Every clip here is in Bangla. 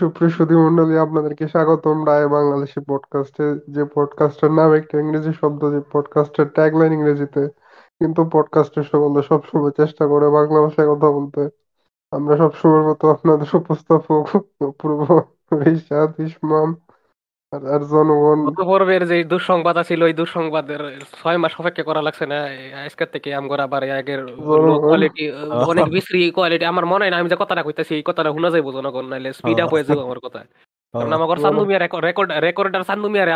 সুপ্রিয় সুধী মন্ডলী আপনাদেরকে স্বাগতম রায় বাংলাদেশি পডকাস্টে যে পডকাস্টের নাম একটা ইংরেজি শব্দ, যে পডকাস্টের ট্যাগলাইন ইংরেজিতে। কিন্তু পডকাস্টের সম্বন্ধে সবসময় চেষ্টা করে বাংলা ভাষায় কথা বলতে। আমরা সবসময়ের মতো আপনাদের উপস্থাপক, অপূর্ব, রিশাদ, ইসমাম আর আর জনগণ গত পর্বের যে দুঃসংবাদ ছিল ওই দুঃসংবাদের ছয় মাস অপেক্ষা করা লাগছে না। আজকের থেকে আমগর আবার আগের কোয়ালিটি অনেক বিশ্রী কোয়ালিটি আমার মনে হয় না আমি যে কথাটা কইতাছি এই কথাটা শোনা যাইব জনগণ নাইলে স্পিড আপ হয়ে যাব আমার কথা। কারণ আমার রেকর্ড রেকর্ডার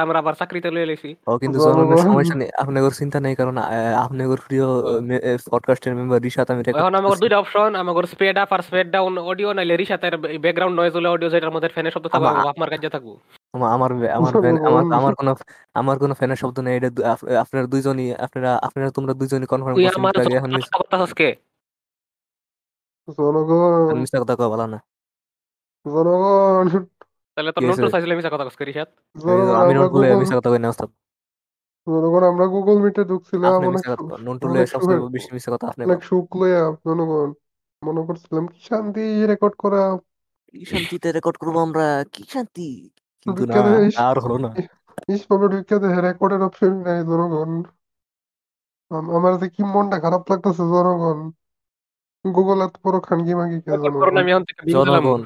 আমরা আবার চাকরিতে লয়ে লইছি। ও কিন্তু জনগণের সমস্যা নেই আপনাদের চিন্তা নেই কারণ আহ, আপনাদের প্রিয় পডকাস্টের মেম্বার রিশাত আমি রেকর্ড এখন আমার দুইটা অপশন আমার স্প্রেড আপ আর স্প্রেড ডাউন অডিও নাইলে রিসাতের ব্যাকগ্রাউন্ড নয়েজ হলে অডিও যেটার মধ্যে ফ্যানের শব্দ থাকবে আপনার কাছে থাকব। আমার আমার আমার fan- আমার আমার কোনো আমার কোনো ফ্যানের শব্দ নেই এটা দু- আপ- আপনারা দুইজনই আপনারা আপনারা তোমরা দুইজনই কনফার্ম তুই করছেন আমার একটু আগে এখন মিস- কথা জনগণ। মিথ্যা কথা কওয়া ভালো না। জনগণ তাহলে তো কি মিছা কথা জনগণ আমি আমরা গুগল মিথ্যা কথা কই না ওস্তাদ। জনগণ আমরা গুগল মিটে ঢুকছিলাম আপনি অনেক মিথ্যা কথা সু- অনেক সবচেয়ে সুখে বেশি মিথ্যা কথা আপনি অনেক সুখ লইয়া জনগণ। মনে করছিলাম কি শান্তি রেকর্ড করা। কি শান্তিতে রেকর্ড করব আমরা? কি শান্তি? কিন্তু না বিখ্যাত ইস আর হলো না। বিখ্যাত রেকর্ডের অপশন নাই জনগণ। আম- আমার যে কি মনটা খারাপ লাগতেছে জনগণ। গুগল এত বড় খানকি মাগি কে রেকর্ড জনগণ? আমি এখন থেকে বিল দিলাম। জনগণ।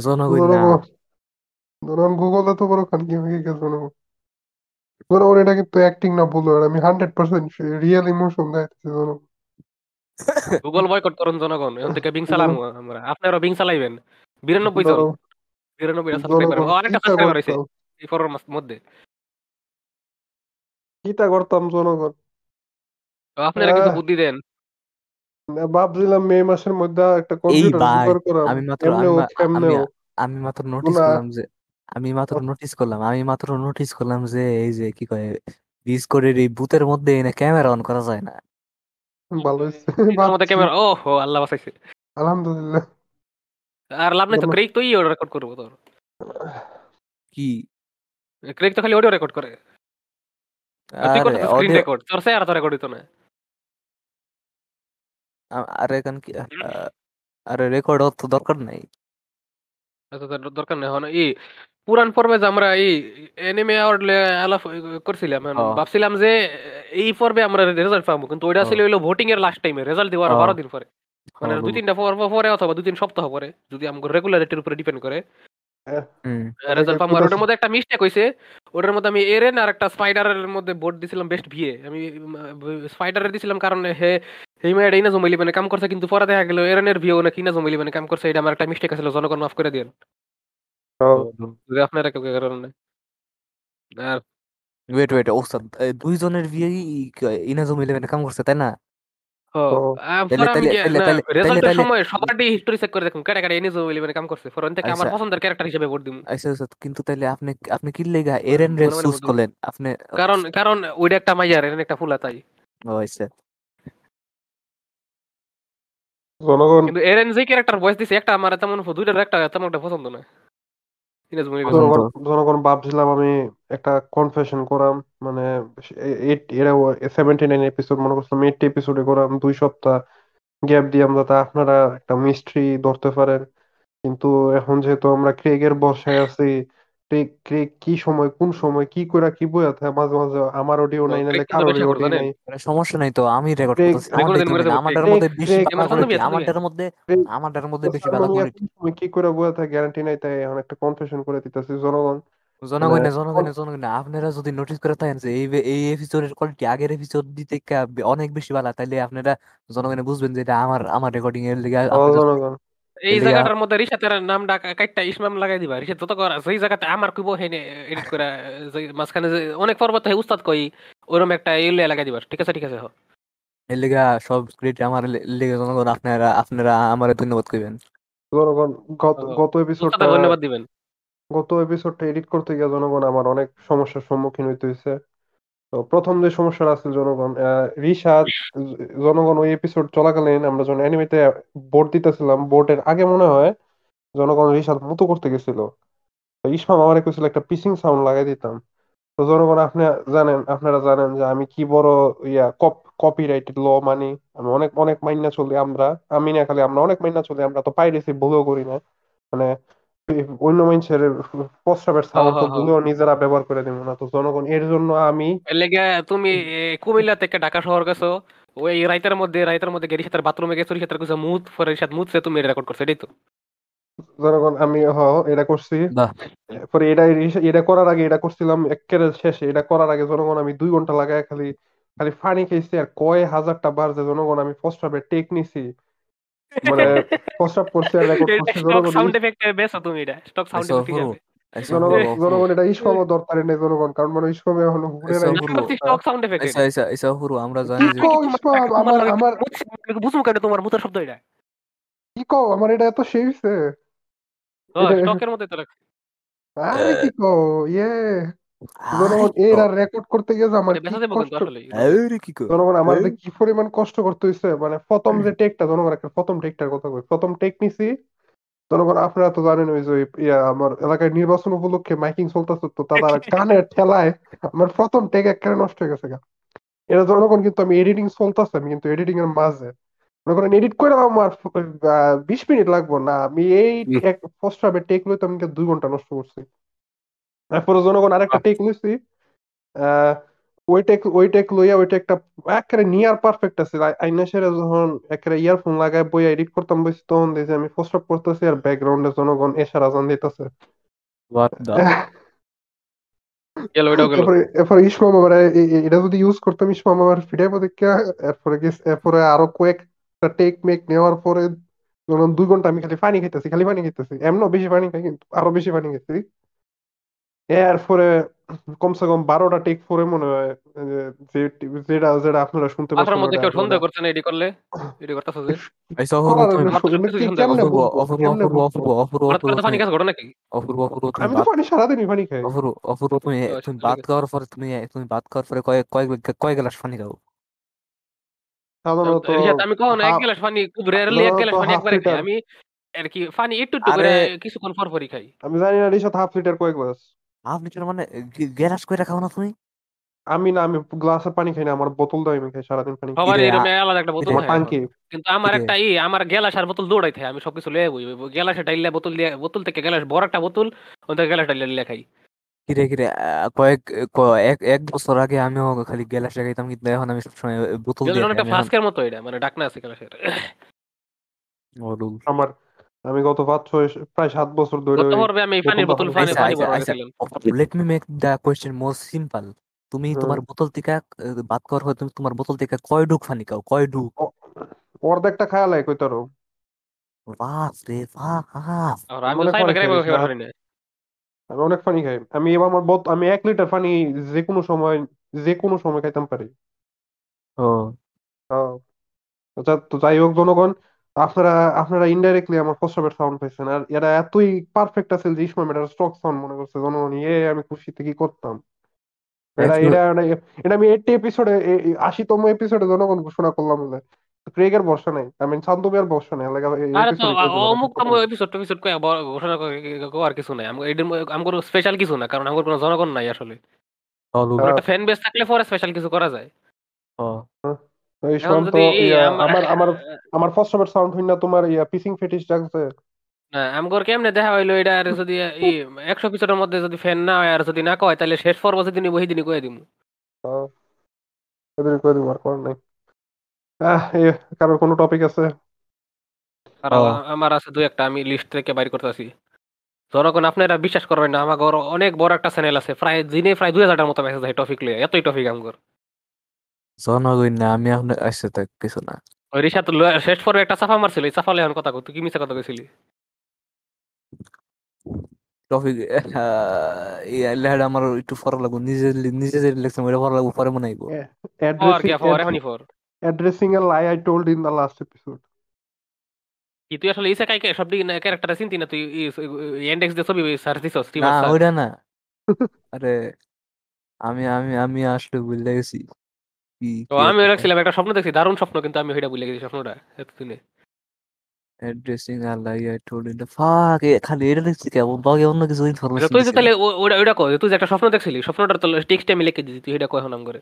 জনগণ না। জনগণ। জনগণ গুগল এত বড় খানকি মাগি কে জনগণ? জনগণ এটা কিন্তু অ্যাক্টিং না বলো আর আমি হান্ড্রেড পার্সেন্ট রিয়েল ইমোশন দেখাচ্ছি জনগণ। গুগল বয়কট করুন জনগণ এখন থেকে বিং চালাম আমরা। আপনারা বিং চালাইবেন। বিরানব্বই জন। জনগণ সাবস্ক্রাইবার জনগণ ও আরেকটা চিন্তা সাবস্ক্রাইবার হয়েছে এই ফোরের মধ্যে। চিন্তা করতাম জনগণ আপনারা কিছু বুদ্ধি দেন। ভাবছিলাম মে মাসের মধ্যে একটা কম্পিউটার ভাই আমি মাত্র আমি নোটিস করলাম যে আমি মাত্র নোটিস করলাম আমি মাত্র নোটিস করলাম যে এই যে কি কয় ডিসকর্ডের এই বুথের মধ্যে এনে ক্যামেরা অন করা যায় না। ভালো ক্যামেরা ও আল্লাহ বাঁচাইছে। আলহামদুলিল্লাহ। আর লাভ নাই তো আমার- ক্রেক তো ই রেকর্ড করব তোর কি ক্রেক তো খালি অডিও রেকর্ড করে আর তুই আরে করতে স্ক্রিন অডিও রেকর্ড তোর চেহারা তো রেকর্ড হইতো না আরে এখন কি আহ, আরে রেকর্ড তো দরকার নাই এত তো দরকার নেই এখন ই পুরান পর্বে যে আমরা এই এনিমে অ্যাওয়ার্ড আলাপ করছিলাম এখন ও ভাবছিলাম যে এই পর্বে আমরা রেজাল্ট পাবো কিন্তু ওইটা ও ছিল হইল ভোটিং এর লাস্ট টাইমে রেজাল্ট দেওয়ার ও বারো দিন পরে মানে দুই তিনটা পর পরে অথবা দুই তিন সপ্তাহ পরে যদি আমাকে রেগুলারিটির উপরে ডিপেন্ড করে। হুম। রেজাল্ট পাবো। আর পুরো ওটার মধ্যে একটা মিস্টেক হয়েছে ওটার মধ্যে আমি এরেন আর একটা স্পাইডারের মধ্যে ভোট দিছিলাম বেস্ট ভিএ আমি স্পাইডারের দিছিলাম কারণ হে এই মেয়েটা ইনা জমাইলি মানে কাম করছে। কিন্তু পরে দেখা গেল এরেনের ভিও নাকি ইনা জমাইলি মানে কাম করছে। এটা আমার একটা মিস্টেক আছে। জনগণ মাফ করে দিন যদি আপনারা কেউ কারণে। আর ওয়েট ওয়েট ওস্তাদ। দুইজনের বিয়ে ইনাজুম মানে কাম করছে তাই না? ও ও আমি তাইলে তাইলে তাইলে তাইলে রেজাল্টের সময় সবারই হিস্টোরি চেক করে দেখুন কেটে কেটে এনে জমাইলি কাম করছে। ফরন থেকে আমার আচ্ছা। পছন্দের ক্যারেক্টার হিসেবে ভোট দিম। আচ্ছা আচ্ছা কিন্তু তাইলে আপনি আপনি কি লেগা এরেন রে চুজ করলেন? আপনি কারণ কারণ ওইটা একটা মাইয়ার এরেন একটা ফুলা তাই। ও আচ্ছা। জনগণ কিন্তু এরেন যে ক্যারেক্টার ভয়েস দিছে একটা আমার তেমন দুইটার একটা তেমন একটা পছন্দ না। জনগণ ভাবছিলাম আমি একটা কনফেশন করাম মানে এইট এরা সেভেন্টি নাইন এপিসোড মনে করছিলাম এইটটি এপিসোডে করাম দুই সপ্তাহ গ্যাপ দিয়াম যাতে আপনারা একটা মিস্ট্রি ধরতে পারেন। কিন্তু এখন যেহেতু আমরা ক্রেগের বর্ষায় আছি কি সময় কোন সময় কি কইরা কি বইয়া থাকে মাঝে মাঝে আমার অডিও নাই নাহলে বেশি করে অডিও নাই। আরে সমস্যা নাই তো আমি রেকর্ড করতেছি করে মেন দেবো আমারটার মধ্যে বেশি কোয়ালিটি মিয়া সান্দু মিয়া আমারটার মধ্যে ক্রেগ আমারটার মধ্যে বেশি ভালো কোয়ালিটি সময় কি করে থাকে গ্যারান্টি নাই তাই এখন একটা কনফেশন করে দিতেছি জনগণ। মানে জনগণ জনগণ জনগণ আপনারা যদি নোটিস করে থাকেন যে এই এই এপিসোডের কোয়ালিটি আগের এপিসোড দিতে অনেক বেশি ভালো তাইলে আপনারা জনগণে বুঝবেন যে এটা আমার আমার রেকর্ডিং এর লিগে জনগণ। এই জায়গাটার মধ্যে রিসাতের নামটা কাইটটা ইসমাম লাগাই দিবা রিসাত যত করা সেই জায়গাতে আমার কইব হেনে এডিট করে মাঝখানে যে অনেক পর্বত হে উস্তাদ কই ওরকম একটা ইউলিয়া লাগাই দিবা। ঠিক আছে ঠিক আছে হ। এর লিগে সব ক্রেডিট আমার লিগে জনগণ আপনারা আপনারা আমারে ধন্যবাদ কইবেন। জনগণ গত এপিসোডটা ধন্যবাদ দিবেন। গত এপিসোডটা এডিট করতে গিয়ে জনগণ আমার অনেক সমস্যার সম্মুখীন হইতে হয়েছে তো প্রথম যে সমস্যাটা আছে জনগণ জ- জনগণ ওই এপিসোড চলাকালীন আমরা যখন অ্যানিমেতে বোর্ড দিতেছিলাম বোর্ডের আগে মনে হয় জনগণ রিশাদ মুতো করতে গেছিল। ইসমাম আমার কইছিল একটা পিসিং সাউন্ড লাগাই দিতাম। তো জনগণ আপনি, জানেন, আপনারা জানেন যে আমি কি বড় ইয়া কপ কপিরাইটেড ল মানি, আমি অনেক অনেক মাইনা চলি আমরা, আমি না খালি আমরা অনেক মাইনা চলি, আমরা তো পাইরেসি ভুলও করি না। মানে অন্য মানুষের প্রস্রাবের হ সাউন্ড হ হ গুলো নিজেরা ব্যবহার করে দিব না। তো জনগণ এর জন্য আমি লেগে তুমি কুমিল্লা থেকে ঢাকা শহর গেছো ওই রাইতের মধ্যে রাইতের মধ্যে গেরি সাথে বাথরুমে গেছো সাথে কিছু মুত পরে সাথে মুতছে তুমি রেকর্ড করছ এটাই তো। জনগণ আমি হ এটা করছি। পরে এটা এটা করার আগে এটা করছিলাম একেবারে শেষে এটা করার আগে জনগণ আমি দুই ঘণ্টা লাগায় খালি খালি পানি খেয়েছি আর কয় হাজারটা বার যে জনগণ আমি প্রস্রাবের টেক নিছি মানে প্রস্রাব করছি আর রেকর্ড এটা করছি স্টক জনগণ সাউন্ড এফেক্ট বেসো তুমি এটা স্টক সাউন্ড এফেক্ট অপূর্ব জনগণ এটা ইসমও দরকার নেই জনগণ কারণ মানে এখনও হুড়ে আইসা নাই স্টক সাউন্ড এফেক্ট আমরা জানি যে আমার আমার বুঝব কেন তোমার মুতার শব্দ এটা? কি কও? আমার এটা এত সেই হইছে স্টকের মধ্যে তো রাখছি আরে কি কও? ইয়ে। জনগণ আরে রেকর্ড করতে গিয়ে আমার জনগণ আমার কি পরিমাণ কষ্ট করতে হইছে মানে প্রথম যে টেকটা জনগণ একটা প্রথম টেকটার কথা কই প্রথম টেক নিছি জনগণ আপনারা তো জানেন ওই যে আমার এলাকায় নির্বাচন উপলক্ষে মাইকিং চলতেছে তো তারা কানের ঠেলায় আমার প্রথম টেক একেবারে নষ্ট হয়ে গেছে গা। এটা জনগণ কিন্তু আমি এডিটিং চলতেছে আমি কিন্তু এডিটিং এর মাঝে। মনে করেন এডিট করে আমার আহ, বিশ মিনিট লাগবো না আমি এই প্রস্রাবে টেক লইতে আমি দুই ঘণ্টা নষ্ট করছি। তারপরে জনগণ আরেকটা টেক লইছি আহ ওই টেক ওই টেক লইয়া ওই টেকটা একেবারে নিয়ার পারফেক্ট আছে। আইনা সেরে যখন একেবারে ইয়ারফোন লাগায় বই এডিট করতাম বসে তখন আমি প্রস্রাব করতেছি আর ব্যাকগ্রাউন্ডে জনগণ এশার আজান দিতেছে। এরপরে ইসমাম আমার এটা যদি ইউজ করতাম ইসমাম আমার এরপরে এরপরে আরও কয়েকটা টেক মেক নেওয়ার পরে দুই ঘণ্টা আমি খালি পানি খাইতেছি খালি পানি খাইতেছি। এমনও বেশি পানি খাই কিন্তু আরও বেশি পানি খাইছি এরপরে কমসে কম বারোটা টেক পরে মনে হয় যেটা যেটা আপনারা শুনতে পাচ্ছেন মধ্যে কেউ সন্দেহ করছে না এডি করলে? এডি অপূর্ব অপূর্ব অপূর্ব অপূর্ব অপূর্ব পানি অপূর্ব অপূর্ব আমি তো বাদ পানি সারাদিনই পানি খাই। অপূর্ব অপূর্ব তুমি তুমি ঠিক খাওয়ার পরে তুমি তুমি বাদ খাওয়ার পরে কয়েক কয়েক কয়েক গ্লাস পানি খাও। সাধারণত আমি কখনো এক গ্লাস পানি খুব রেয়ারলি এক গ্লাস পানি হাফ খাই। আমি আর কি পানি একটু একটু করে কিছুক্ষণ পর পরই খাই। আমি জানি না রিসাত হাফ লিটার কয় গ্লাস। হাফ লিটার মানে গ্লাস করে খাও না তুমি আমি না আমি গ্লাসের পানি খাই না আমার বোতল দেয় আমি খাই সারাদিন পানি খাই। সবার এরকম আলাদা একটা বোতল আমার থাকে। টাঙ্কি কিন্তু আমার একটা ই আমার গ্যালাস আর বোতল দৌড়াই থাকে আমি সবকিছু লিয়ে বই গ্যালাসে ডাইলে বোতল দিয়ে বোতল থেকে গ্যালাস বড় একটা বোতল ওই থেকে গ্যালাস ডাইলে লিয়ে খাই। কিরে কিরে কয়েক এক এক বছর আগে আমিও খালি গ্লাস খাইতাম কিন্তু এখন আমি সবসময় বোতল দিয়ে একটা ফ্লাস্কের মতো এটা মানে ডাকনা আছে গ্যালাসের। আমার আমি গত পাঁচ ছয় প্রায় সাত বছর ধরে গত পর্বে আমি পানির বোতল পানি পানি ভরা গেছিলাম let me make the question more simple তুমি তোমার বোতল থেকে বাদ করার হয় তুমি তোমার বোতল থেকে কয় ডুক পানি খাও কয় ডুক অর্ধেকটা খায়া লাগে কইতারো বাপ রে বাপ আর আমি অনেক সাইবা পানি খাই পারি না আমি অনেক পানি খাই। আমি এবার আমার বোত আমি এক লিটার পানি যে কোনো সময় যে কোনো সময় খাইতাম পারি। ও। আহ, আচ্ছা তো যাই হোক জনগণ আপনারা আপনারা ইনডাইরেক্টলি আমার প্রস্রাবের সাউন্ড পাইছেন। আর এরা এতই পারফেক্ট আছে যে ইসমাম এটা স্টক সাউন্ড মনে করছে জনগণ এ আমি খুশিতে কি করতাম? এটা এটা এটা- আমি এইটি এপিসোডে আশিতম এপিসোডে জনগণ ঘোষণা করলাম বলে। ক্রেগের ভরসা নাই। আমি শান্তবিয়ার ভরসা নাই। লাগে আরে তো অমুক কথা। এপিসোড এপিসোড কই ঘোষণা করার কিছু নাই। আমগো এদের আমগো স্পেশাল কিছু না কারণ আমগো কোনো জনগণ নাই আসলে। হ্যাঁ। একটা ফ্যান বেস থাকলে পরে স্পেশাল কিছু করা যায়। ও এই এই ইয়া, আমার আমার আমার প্রস্রাবের সাউন্ড হই না তোমার ইয়া পিসিং ফেটিশ ডাকছে না আমগোর কেমনে দেখা হইল এটা আর যদি এই একশো মধ্যে যদি ফ্যান না হয় আর যদি না কয় তাহলে শেষ পর্ব যদি নিব সেই দিনই কয়ে দিমু। এদের কই দিবো আর করার নাই। আহ এ কারোর কোনো টপিক আছে? আর আমার আছে দুই একটা আমি লিস্ট থেকে বাইর করতেছি। জনগণ আপনারা বিশ্বাস করবেন না আমার অনেক বড় একটা চ্যানেল আছে প্রায় দিনে প্রায় দুই হাজারটার মতো মেসেজ হয় টপিক লিয়ে এতই টপিক আমগোর। জনগণ না আমি এখন আসছে তো কিছু না ওই রিসাত ল- শেষ পর্বে একটা চাফা মারছিল এই চাফা এখন কথা কই তুই কি মিছা কথা কইছিলি টপিক আমার একটু লাগবো নিজে নিজে যে লিখছিলাম ওইটা ফরক লাগবো পরে মনে আইবো ফর কি ফর এখনই for addressing a lie I told in the last episode কি তুই আসলে ইসে কাইকে সব দিকে ক্যারেক্টার চিনতি না তুই ইন্ডেক্স দিয়ে ছবি সার্চ দিছস না ওইটা না। আরে আমি আমি আমি আসলে ভুলে গেছি তো আমি রাখছিলাম একটা স্বপ্ন দেখছি দারুণ স্বপ্ন কিন্তু আমি ওইটা ভুলে গেছি স্বপ্নটা এতদিনে। অ্যাড্রেসিং আল্লাহ আই টোল্ড ইন দ্য ফাক খালি এটা লিখছি কেমন বাকি অন্য কিছু ইনফরমেশন তুই যে তাহলে ওটা ওটা তুই যে একটা স্বপ্ন দেখছিলি স্বপ্নটার তো টেক্সট আমি লিখে দিছি তুই এটা করে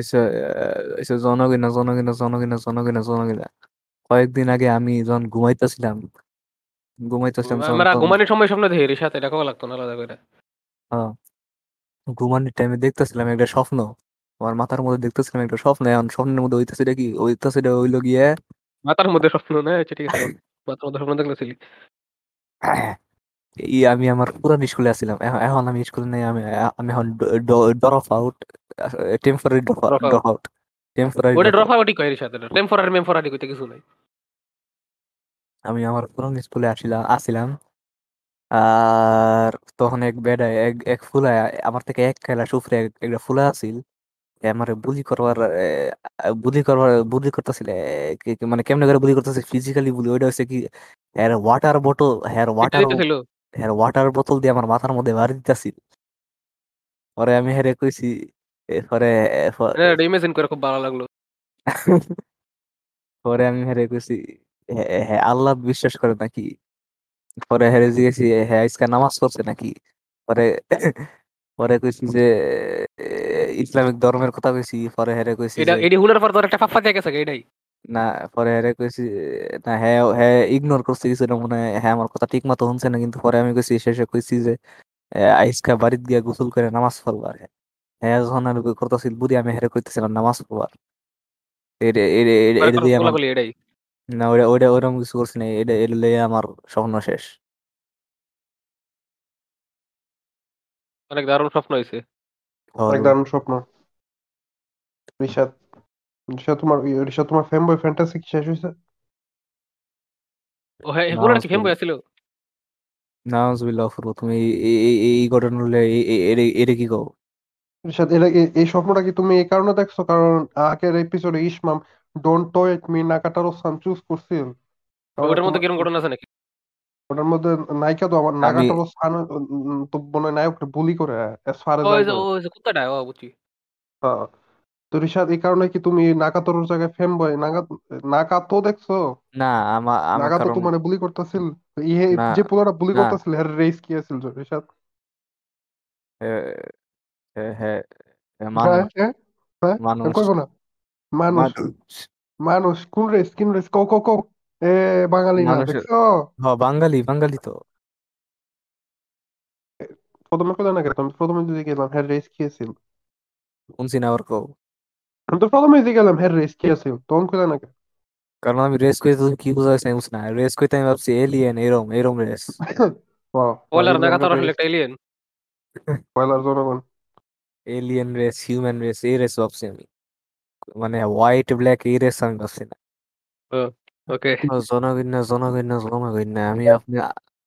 এসে এসে জনগণা জনগণা জনগণা জনগণা জনগণা। কয়েকদিন আগে আমি যখন ঘুমাইতেছিলাম ঘুমাইতেছিলাম ঘুমানোর সময় স্বপ্ন দেখি রিসাত এটা কওয়া লাগতো না আলাদা করে। হ্যাঁ, ঘুমানোর টাইমে দেখতেছিলাম একটা স্বপ্ন। আমার মাথার মধ্যে দেখতেছিলাম একটা স্বপ্ন এখন স্বপ্নের মধ্যে হইতেছে এটা কি? হইতেছে এটা হইল গিয়ে মাথার মধ্যে স্বপ্ন না? আচ্ছা ঠিক আছে মাথার মধ্যে স্বপ্ন দেখতেছিলি এই আমি আমার পুরান স্কুলে আছিলাম। এখন আমি স্কুলে নেই আমি আমি এখন drop out temporary drop out temporary ওটা ড্রপ আউটই কয় রিসাত এটা টেম্পোরারি মেম্পোরারি কইতে কিছু নাই। আমি আমার পুরান স্কুলে আসিলাম আসিলাম আর তখন এক বেডা এক এক ফুলা আমার থেকে এক খেলা সুফরে এক- একটা ফুলা আছিল। আমার বুলি করবার বুলি করবার বুলি করতেছিল মানে কেমনে করে বুলি করতেছে ফিজিক্যালি বুলি ওইটা হচ্ছে কি এর ওয়াটার বোতল হ্যার ওয়াটার হ্যার ওয়াটার বোতল দিয়ে আমার মাথার মধ্যে বাড়ি দিতেছিল। পরে আমি হেরে কইছি পরে এটা ইমেজিন করে খুব ভালো লাগল। পরে আমি হেরে কইছি "হ্যাঁ, হ্যাঁ আল্লাহ বিশ্বাস করে নাকি? পরে হেরে জিজ্ঞেসি হ্যাঁ আজকে নামাজ পড়ছে নাকি? পরে পরে কইছি যে ইসলামিক ধর্মের কথা কইছি পরে হেরে কইছি এটা যে এটি হুনার পর তোর একটা ফাফা দিয়ে গেছে এটাই না পরে হেরে কইছি না হ্যাঁ হ্যাঁ ইগনোর করছে কিছুটা মনে হ্যাঁ আমার কথা ঠিক মতো শুনছে না কিন্তু পরে আমি কইছি শেষে কইছি যে আইসকা বাড়িতে গিয়া গোসল করে নামাজ পড়বার হ্যাঁ যখন আমি করতেছিল বুড়ি আমি হেরে কইতেছিলাম নামাজ পড়বার। এটা এটা- এটা দিয়ে এটাই না ওটা ওটা ওরকম কিছু করছি না এটা এটা লইয়া আমার স্বপ্ন শেষ অনেক দারুণ স্বপ্ন হয়েছে অনেক দারুণ স্বপ্ন রিশাদ রিশাদ তোমার রিশাদ তোমার ফেম বয় ফ্যান্টাসি কি শেষ হয়েছে ও হ্যাঁ না, পুরো কি ফেম আসলে- ছিল নাউজুবিল্লাহ ফুরু তুমি এই- এই ঘটনা হলে এটা কি কও রিশাদ এই স্বপ্নটা কি তুমি এই কারণে দেখছ কারণ আগের এপিসোডে ইসমাম ডোন্ট টয়েট মি নাকাটারো সান চুজ করছিল ওটার মধ্যে কীরকম ঘটনা আছে নাকি? ওটার মধ্যে নায়িকা তো আমার আমি- নাগাটারো সান তো মনে হয় নায়ককে বুলি করে as far as ওই যে কুত্তাটা ও বুঝছি। হ্যাঁ। তো রিশাদ এই কারণে কি তুমি নাকাতোর জায়গায় ফেম বয় নাগা নাকাতো দেখছ? না আমার আমার নাগাতো তো মানে বুলি করতেছিল। ইহে যে পোলাটা বুলি। করতেছিল এর রেস কি আছিল এ- হ্যাঁ এ হ্যাঁ মানুষ। হ্যাঁ হ্যাঁ মানুষ। কইব না? মানুষ মানুষ মানুষ কোন রেস কোন রেস কও কও কও এ বাঙালি না মানুষের- দেখছ? হ বাঙালি বাঙালি তো। প্রথমে কইলা না কেন আমি প্রথমে যদি গেলাম হ্যাঁ রেস কি আছিল? শুনছি না ওর কও? আমি তো প্রথমে যদি গেলাম হ্যাঁ রেস কি আছিল? তখন কইলা না কেন কারণ আমি রেস কইতে তুমি কি বুঝাইছ আমি না রেস কইতে আমি ভাবছি এলিয়েন এরম এরম রেস ওলার নাগা তোর আসলে একটা এলিয়েন পয়লার জনগণ। এলিয়েন রেস হিউম্যান রেস এই রেস ভাবছি আমি। মানে হোয়াইট ব্ল্যাক এই রেস আমি ভাবছি না ওকে জনগণ না জনগণ না আমি আপনি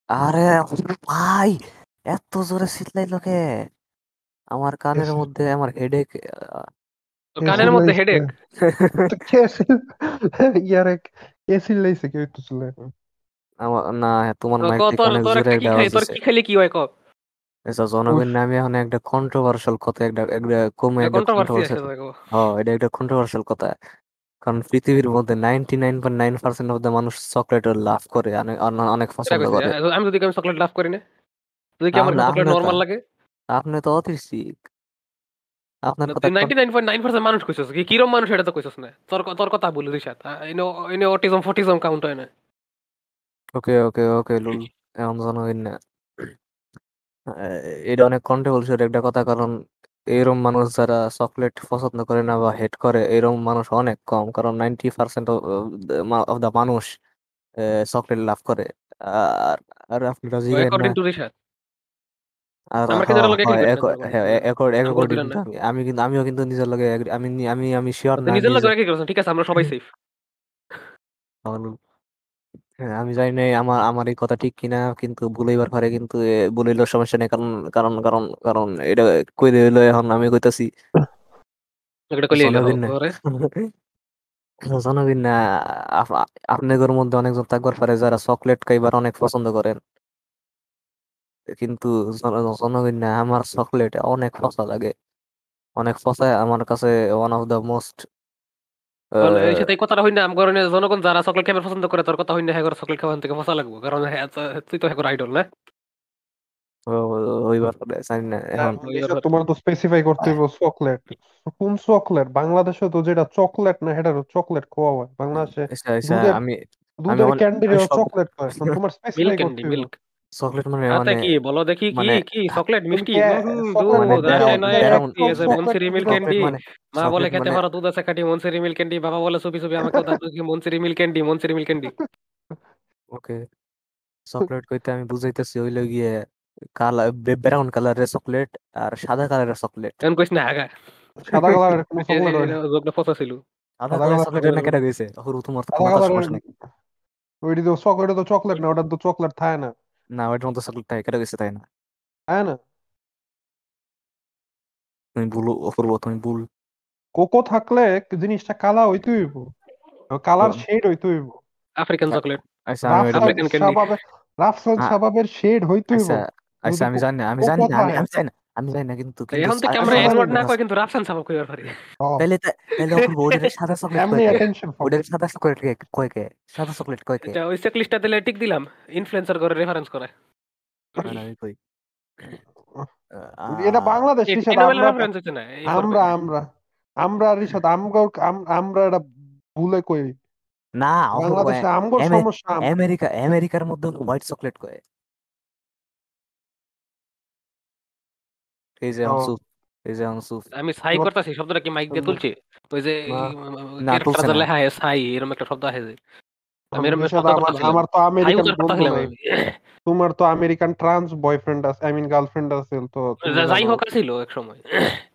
আরে ভাই এত জোরে চিল্লাইলো কে আমার কানের মধ্যে আমার হেডেক কানের মধ্যে হেডেক ইয়ারে কে চিল্লাইছে কেউ তো চিল্লাই না। আমার না তোমার মাইক থেকে অনেক জোরে একটা আওয়াজ তোর কি খাইলে কি হয় ক আচ্ছা জনগণ নামে এখন একটা কন্ট্রোভার্সিয়াল কথা একটা একটা কমে একটা কন্ট্রোভার্সি আছে কন্ট্রোভার্সিয়াল দেখো। হ্যাঁ এটা একটা কন্ট্রোভার্সিয়াল কথা। কারণ পৃথিবীর মধ্যে ninety nine point nine percent of the মানুষ চকলেট লাভ করে অনেক অনেক- পছন্দ করে। আমি যদি আমি চকলেট লাভ করি না। যদি কি আমার চকলেট নরমাল লাগে? আপনি তো অতিরিক আপনার কথা তুই ninety nine point nine percent মানুষ কইছস কি? কিরম মানুষ এটা তো কইছস না? তোর তোর কথা বলি রিসাত এনে এনে অটিজম ফটিজম কাউন্ট হয় না। ওকে ওকে ওকে লুল এখন জনগণ না। আহ, এটা অনেক কন্ট্রোভার্সিয়াল একটা কথা কারণ এরম মানুষ যারা চকলেট পছন্দ করে না বা হেট করে এরম মানুষ অনেক কম কারণ নাইনটি পার্সেন্ট অফ দ্য মানুষ চকলেট লাভ করে। আর আর আপনারা জিগায়েন না। অ্যাকর্ডিং টু রিসাত আর আমরা কিন্তু এটার লগে agree করি না, আমরা অ্যাকর্ডিং বলছিলাম না। আমি কিন্তু আমিও কিন্তু নিজের লগে আমি আমি আমি শিওর না নিজের নিজে- লগে কি ঠিক আছে আমরা সবাই সেফ হ্যাঁ, আমি জানি না আমার আমার এই কথা ঠিক কিনা কিন্তু ভুলাইবার পারে কিন্তু এ, সমস্যা নেই। কারণ কারণ কারণ কারণ এটা কই হইল এখন? আমি কইতাছি। এটা কইলে জনগণ না পরে। জনগণ না আপ- আপনাদের মধ্যে অনেকজন থাকবার পারে যারা চকলেট খাইবার অনেক পছন্দ করেন। কিন্তু জন- জনগণ না আমার চকলেট অনেক পচা লাগে। অনেক পচা আমার কাছে ওয়ান অফ দ্য মোস্ট সাথে এই কথাটা হইনা আমগর এনে জনগণ যারা চকলেট খাবার পছন্দ করে তোর কথা হইনা হ্যাঁ চকলেট খাওয়ান থেকে ফসা লাগবো কারণ হ্যাঁ তো- তুই তো হ্যাঁ আইডল না। তোমার তো স্পেসিফাই করতে হবে চকলেট। কোন চকলেট? বাংলাদেশে তো যেটা চকলেট না সেটা চকলেট খাওয়া হয়। বাংলাদেশে আচ্ছা আচ্ছা দুধের- আমি দুধের ক্যান্ডি চকলেট কয় তোমার স্পেসিফাই করতে চকলেট মানে আচ্ছা মানে কি বলো দেখি কি মানে- কি চকলেট তুমি মিষ্টি কি, হুম, chocolate মানে দুধ আছে নয় বেড়া- একটি আছে মনসেরি মিল্ক chocolate ক্যান্ডি মানে মা বলে খেতে মানে- পারো দুধ আছে কাটি মনসেরি মিল্ক ক্যান্ডি বাবা বলে চুপি চুপি আমাকে দাদু কি মনসেরি মিল্ক ক্যান্ডি মনসেরি মিল্ক ক্যান্ডি ওকে চকলেট কইতে আমি বুঝাইতেছি হইল গিয়ে কালার ব্রাউন কালারের চকলেট আর সাদা কালারের চকলেট। এমন কইস না আগা। সাদা কালারের কোনো চকলেট হয় না ফসা ছিল। সাদা সাদা কালারের কালার চকলেট না কেটে গেছে হরু তোমার তো সাদা মাথার কালারের সমস্যা নেই ওইটি তো চকলেট তো চকলেট না ওটা তো চকলেট থাকে না। না ওইটার মতো চকলেট থাকে কেটে গেছে তাই না? হ্যাঁ না। তুমি ভুল অপূর্ব তুমি ভুল। কোকো থাকলে জিনিসটা কালা হইতে হইব। কালার শেড হইতে হইব। African chocolate. আচ্ছা আমি আফ্রিকান ক্যান্ডি। স্বভাবের রাফসান শাবাবের শেড হইতে হইব। আচ্ছা আচ্ছা আমি জানি না আমি জানি না আমি জানি না। আমি জানি না কিন্তু কিন্তু এখন থেকে আমরা সাদা না। কই কিন্তু রাফসান সাবাব কইবার পারি। তাহলে তাহলে অপূর্ব ওদের সাদা চকলেট এমনি? অ্যাটেনশন সাদা চকলেট কে সাদা চকলেট কয় কে? ওই চেকলিস্টটা দিলে টিক দিলাম। ইনফ্লুয়েন্সার করে রেফারেন্স করে। না, না, আমি কই। এটা বাংলাদেশ রিসাদ আমরা আমরা আমরা রিসাদ আমগো আম- আমরা এটা ভুলে কই। না বাংলাদেশে আমগো সমস্যা আমেরিকা আমেরিকার মধ্যে হোয়াইট চকলেট কয়। এই যে। আনসুফ এই যে আনসুফ আমি সাই করতেছি শব্দটা কি মাইক দিয়ে তুলছি? ওই যে না। তুলছে না। লেখা সাই এরকম একটা শব্দ আছে আমার তো আমেরিকান। তোমার তো আমেরিকান ট্রান্স বয়ফ্রেন্ড আছে আই মিন গার্লফ্রেন্ড আছে তো যাই হোক ছিল এক সময়।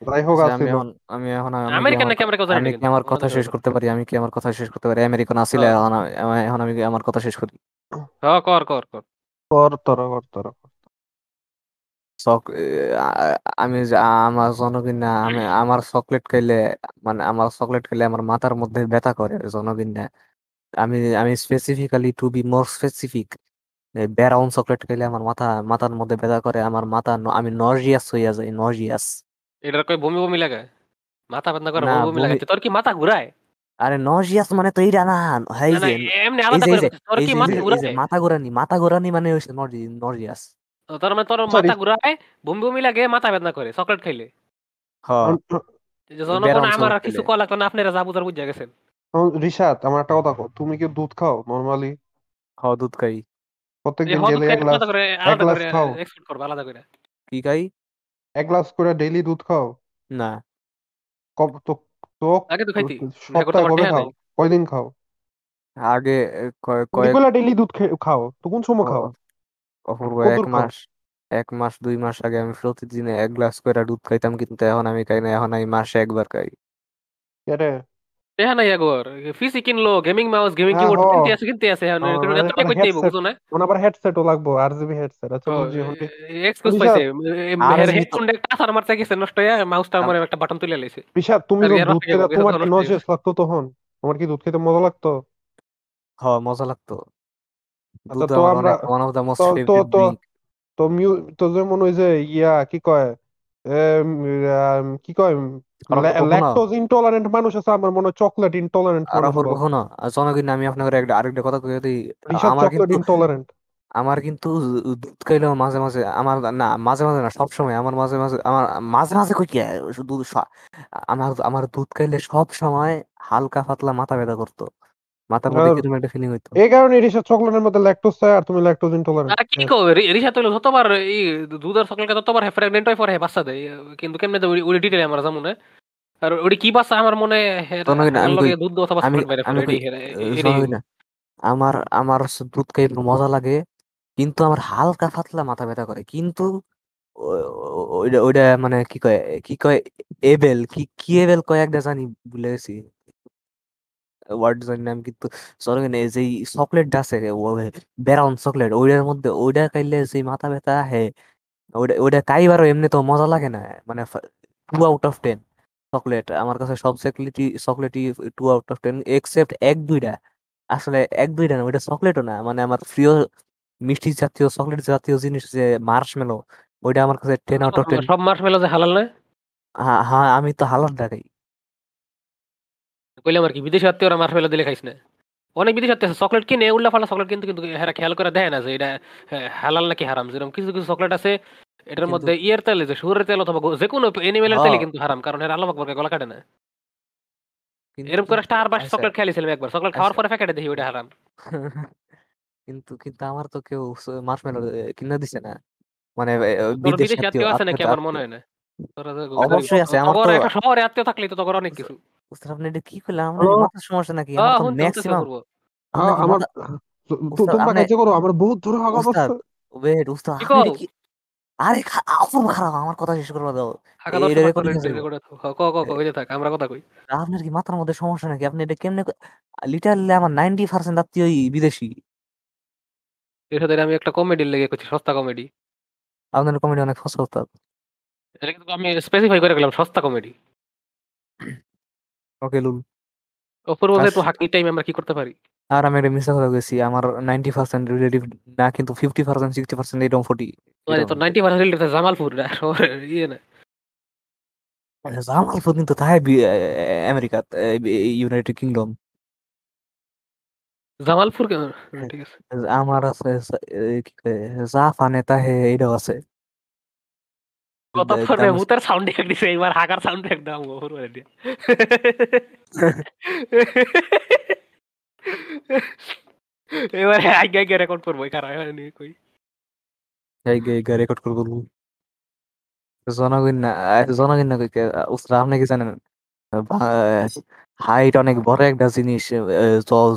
যাই হোক আচ্ছা, আমি আছে এখন আমি এখন আমেরিকান আমার- নাকি আমরা জানি আমি কি আমার কথা শেষ করতে পারি? আমি কি আমার কথা শেষ করতে পারি? আমেরিকান আসলে হ্যাঁ। এখন আমি আমি- এখন আমি আমার কথা শেষ করি? হ্যাঁ, কর কর কর। কর তোরা কর তোরা চক আমি যে- আমার জনগণ না আমি আমার চকলেট খাইলে মানে আমার চকলেট খাইলে আমার মাথার মধ্যে ব্যথা করে জনগণ না। আমি আমি specifically to be more specific brown chocolate খাইলে আমার মাথা মাথার মধ্যে ব্যথা করে আমার মাথা ন- আমি নজিয়াস হইয়া যাই নজিয়াস এটার কই বমি বমি লাগে? মাথা বেদনা করে না, বমি বমি লাগে। বমি- তোর কি মাথা ঘুরায়? আরে নজিয়াস মানে তো এইটা না এই না, না, যে এমনি এই আলাদা যে- করে যে- তোর এই কি যে- মাথা এই যে- ঘুরায় মাথা ঘোরানি মাথা ঘোরানি মানে হচ্ছে নজিয়াস তোর মানে তোর. মাথা ঘুরায় বমি বমি লাগে মাথা বেদনা করে চকলেট খাইলে। হ্যাঁ জনগণ আমার আর কিছু। কল লাগতো না আপনারা যা বুঝার বুঝা গেছেন। রিশাদ আমার একটা কথা কও তুমি কি দুধ খাও নরমালি হ দুধ খাই। প্রত্যেকদিন ডেইলি এক গ্লাস glass করে খাও। এক্সপোর্ট করবে আলাদা করে। কি খাই? এক গ্লাস করে ডেইলি দুধ খাও? না। কব তো তো আগে তো খাইতি সপ্তাহে কবে খাও? কয়দিন খাও? আগে কয়- তুমি ডেইলি দুধ খাও তো কোন সময় খাও? অপূর্ব এক খাও? মাস এক মাস দুই মাস আগে আমি প্রতিদিন এক গ্লাস করে দুধ খাইতাম কিন্তু এখন আমি খাই না এখন আমি মাসে একবার খাই। এরে দেখা নাই আগর পিসি কিনলো গেমিং মাউস গেমিং হ্যাঁ, কিবোর্ড হ। কিনতে আছে কিনতে আছে এখন হ, কিন্তু মানে টাকা কইতে হইব headset। বুঝো না? আবার হেডসেটও লাগবো আরজিবি হেডসেট আচ্ছা বুঝছি এখন এক্সকিউজ তুমি পাইছে আর এর হেডফোন একটা আসার মারতে গেছে নষ্ট হয়ে মাউসটা আমার একটা বাটন তুলে লাইছে। ঋষাদ তুমি আর তো এর দুধ তোমার কি নষ্ট নজেস লাগতো তখন? তোমার কি দুধ খেতে মজা লাগতো? হ মজা লাগতো। দুধ তো আমার ওয়ান অফ মোস্ট তো- তো- ফেভারিট তো- ড্রিঙ্ক তো মিউ তো যেমন ওই যে ইয়া কি কয়? এম, আম, কি কয়? ল্যাকটোজ ইনটলারেন্ট মানুষ আছে আমার মনে হয় চকলেট ইনটলারেন্ট। হনো জনগণ আমি আপনাকে একটা আরেকটা কথা কই দিই। আমার চকলেট কিন্তু ইনটলারেন্ট আমার কিন্তু দুধ খাইলেও মাঝে মাঝে আমার না মাঝে মাঝে না সব সময় আমার মাঝে মাঝে আমার মাঝে মাঝে কই কি শুধু স- আমার আমার দুধ খাইলে সব সময় হালকা পাতলা মাথা ব্যথা করতো। মাথার মধ্যে আর- কীরকম একটা ফিলিং হইতো। এই কারণে ঋষাদ চকলেটের মধ্যে ল্যাকটোজ চায় আর তুমি ল্যাকটোজ ইনটলারেন্ট আর কি কো রিসা তৈল যতবার এই দুধের চকলেট ততবার হ্যাঁ প্রেগনেন্ট হয় পরে হ্যাঁ বাচ্চা দেয়। কিন্তু কেমনে দেয়? ওই ডিটেইল আমার জামু না আর ওই কি বাচ্চা আমার মনে হয় তো দুধ অথবা না আমার আমার দুধ খাই মজা লাগে কিন্তু আমার হালকা পাতলা মাথা ব্যথা করে। কিন্তু ওইটা মানে কি কয় কি কয় এবেল কি কি এবেল কয় একটা জানি ভুলে গেছি। ওয়ার্ড জানি নাম কিন্তু সরি না যে চকলেট আছে ব্রাউন চকলেট ওইটার মধ্যে ওইটা খাইলে যে মাথা ব্যথা হে ওইটা ওইটা খাইবারও এমনি তো মজা লাগে না মানে two out of ten chocolate আমার কাছে সব চকলেটই চকলেটই two out of ten except এক দুইটা। আসলে এক দুইটা না ওইটা চকলেটও না মানে আমার প্রিয় মিষ্টি জাতীয় চকলেট জাতীয় জিনিস যে মার্শমেলো ওইটা আমার কাছে টেন আউট অফ টেন সব মাস মেলো যে হালাল না হ্যাঁ হ্যাঁ আমি তো হালাত দেখাই। কইলাম আর কি বিদেশি আত্মীয়রা মাস মেলো দিলে খাইস না। অনেক বিদেশি আত্মীয় আছে চকলেট কিনে উল্লা ফাল্লা চকলেট কিন্তু কিন্তু হেরা খেয়াল করে দেয় না যে এটা হ্যাঁ, হালাল নাকি হারাম যেরকম কিছু কিছু চকলেট আছে এটার মধ্যে ইয়ের তেল যে সুরের তেল অথবা যে কোনো এনিমেলের হ্যাঁ। তেলই কিন্তু হারাম কারণ এর আল্লাহ আকবরকে গলা কাটে না। কিন্তু এরকম করে স্টার বাস আচ্ছা। চকলেট খেয়েছিলাম একবার চকলেট খাওয়ার আচ্ছা। পরে প্যাকেটে দেখি ওটা হারাম। কিন্তু কিন্তু আমার তো কেউ মার্শমেলো কিনে দিছে না। মানে বিদেশি আত্মীয় আছে নাকি আমার মনে হয় না? অবশ্যই আছে আমার তো একটা শহরে আত্মীয় থাকলে তো তখন অনেক কিছু। উস্তাদ আপনি এটা কি করলেন আপনার হ্যালো মাথার সমস্যা নাকি? আমার হ্যাঁ তো ম্যাক্সিমাম হ্যাঁ কি আমার তোমরা কাজে করো আমার বহুত ধরে বসছে ওয়েট উস্তাদ কি আপনি কি আরে অপূর্ব খারাপ আমার কথা শেষ করবা দাও। ক ক ক আমরা কথা কই। আপনার কি মাথার মধ্যে সমস্যা নাকি? আপনি এটা কেমনে লিটারালি আমার নাইনটি পার্সেন্ট আত্মীয় বিদেশি। এর সাথে আমি একটা কমেডি লেগে করছি সস্তা কমেডি আপনার কমেডি অনেক উস্তাদ। এটা কিন্তু আমি স্পেসিফাই করে গেলাম সস্তা কমেডি ওকে লুল। অপূর্ব যেহেতু হাকি টাইম আমরা কি করতে পারি? আর আমি মিশা কথা গেছি আমার নাইনটি পার্সেন্ট রিলেটিভ না কিন্তু এরকম মানে তো পার্সেন্ট জামালপুর না? ইয়ে না। জামালপুর কিন্তু তাই আমেরিকা ইউনাইটেড কিংডম জামালপুর কেন? হ্যাঁ, ঠিক আছে। আমার আছে জাফানে তাহে এইটাও আছে। ফোনে দাম- ভূতের সাউন্ড এক দিছে? এবার হাকার সাউন্ড এক দাম অপূর্ব দিয়ে এবারে আগে আগে রেকর্ড করব কারা নিয়ে কই। এই রেকর্ড করে বলব। জনগণ না আহ, জনগণ না কইকে উস্তাদ আপনি কি জানেন? হাইট অনেক বড় একটা জিনিস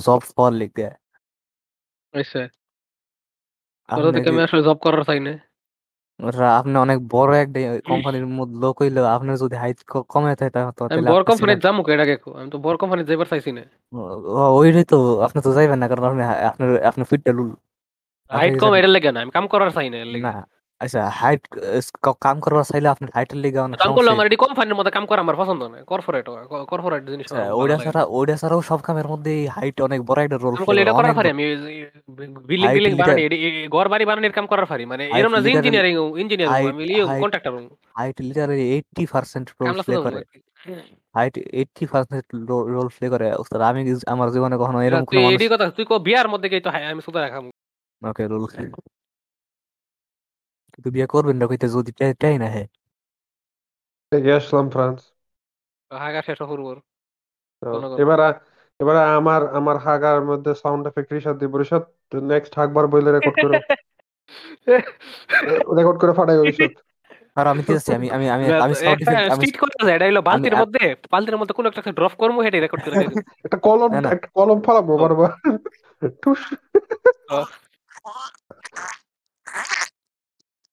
জব পাওয়ার লিগে। আচ্ছা তোরা থেকে আমি আসলে জব করার চাই না? রা- আপনি অনেক বড় একটা কোম্পানির মধ্যে লোক হইলে আপনার যদি হাইট কমে থাকে তাহলে তো আমি বড় কোম্পানি কোম্পানির কে যাব এটা কেকো আমি তো বড় কোম্পানি যাইবার চাইছি না। ওইটাই তো আপনি তো যাইবেন না কারণ আপনি আপনার আপনার ফিটটা লুল। আপনি হাইট কম এটা এটার লেগে না আমি কাম করার চাই না না আচ্ছা হাইট কাম করবার চাইলে আপনার হাইটের লিগে অনেক কাম করলে আমার এটি কোম্পানির মধ্যে কাম করা আমার পছন্দ না কর্পোরেট কর্পোরেট জিনিস আচ্ছা, ওইটা ছাড়া ওইটা ছাড়াও সব কামের মধ্যে হাইট অনেক বড় একটা রোল করলে এটা করার পারি আমি বিল্ডিং বিল্ডিং বানানি ঘর বাড়ি বানানির কাম করার পারি মানে এরকম না যে ইঞ্জিনিয়ারিং ইঞ্জিনিয়ার আমি Leo contractor height percent role play শুধু করে। Height eighty percent role play করে। ওস্তাদ আমি আমার জীবনে কখনো এরকম কোনো কথা তুই কো বিয়ার মধ্যে গেই তো হাই- আমি সুদা রাখাম ওকে রোল কিন্তু বিয়ে করবেন না কইতে যদি চাই- চাই না হে থেকে আসলাম ফ্রান্স। হাগা শেষ কথা। এবার এবার আমার আমার হাগার মধ্যে সাউন্ড এফেক্ট রিশাদ দিব। রিশাদ নেক্সট হাগবার বইলে রেকর্ড করো রেকর্ড করে ফাটাই রিশাদ আর আমি দিতেছি আমি আমি আমি আমি সাউন্ড ইফেক্ট আমি স্টিট করতে যায় এটা হলো বালতির মধ্যে বালতির মধ্যে কোনো একটা ড্রপ করব হেঁটে রেকর্ড করে। একটা কলম না, না। একটা কলম ফালাবো বারবার। টুস এটা- এটা- হইছে হইছে কাম হইছে এখন- কাম হইছে কাম হইছে এখন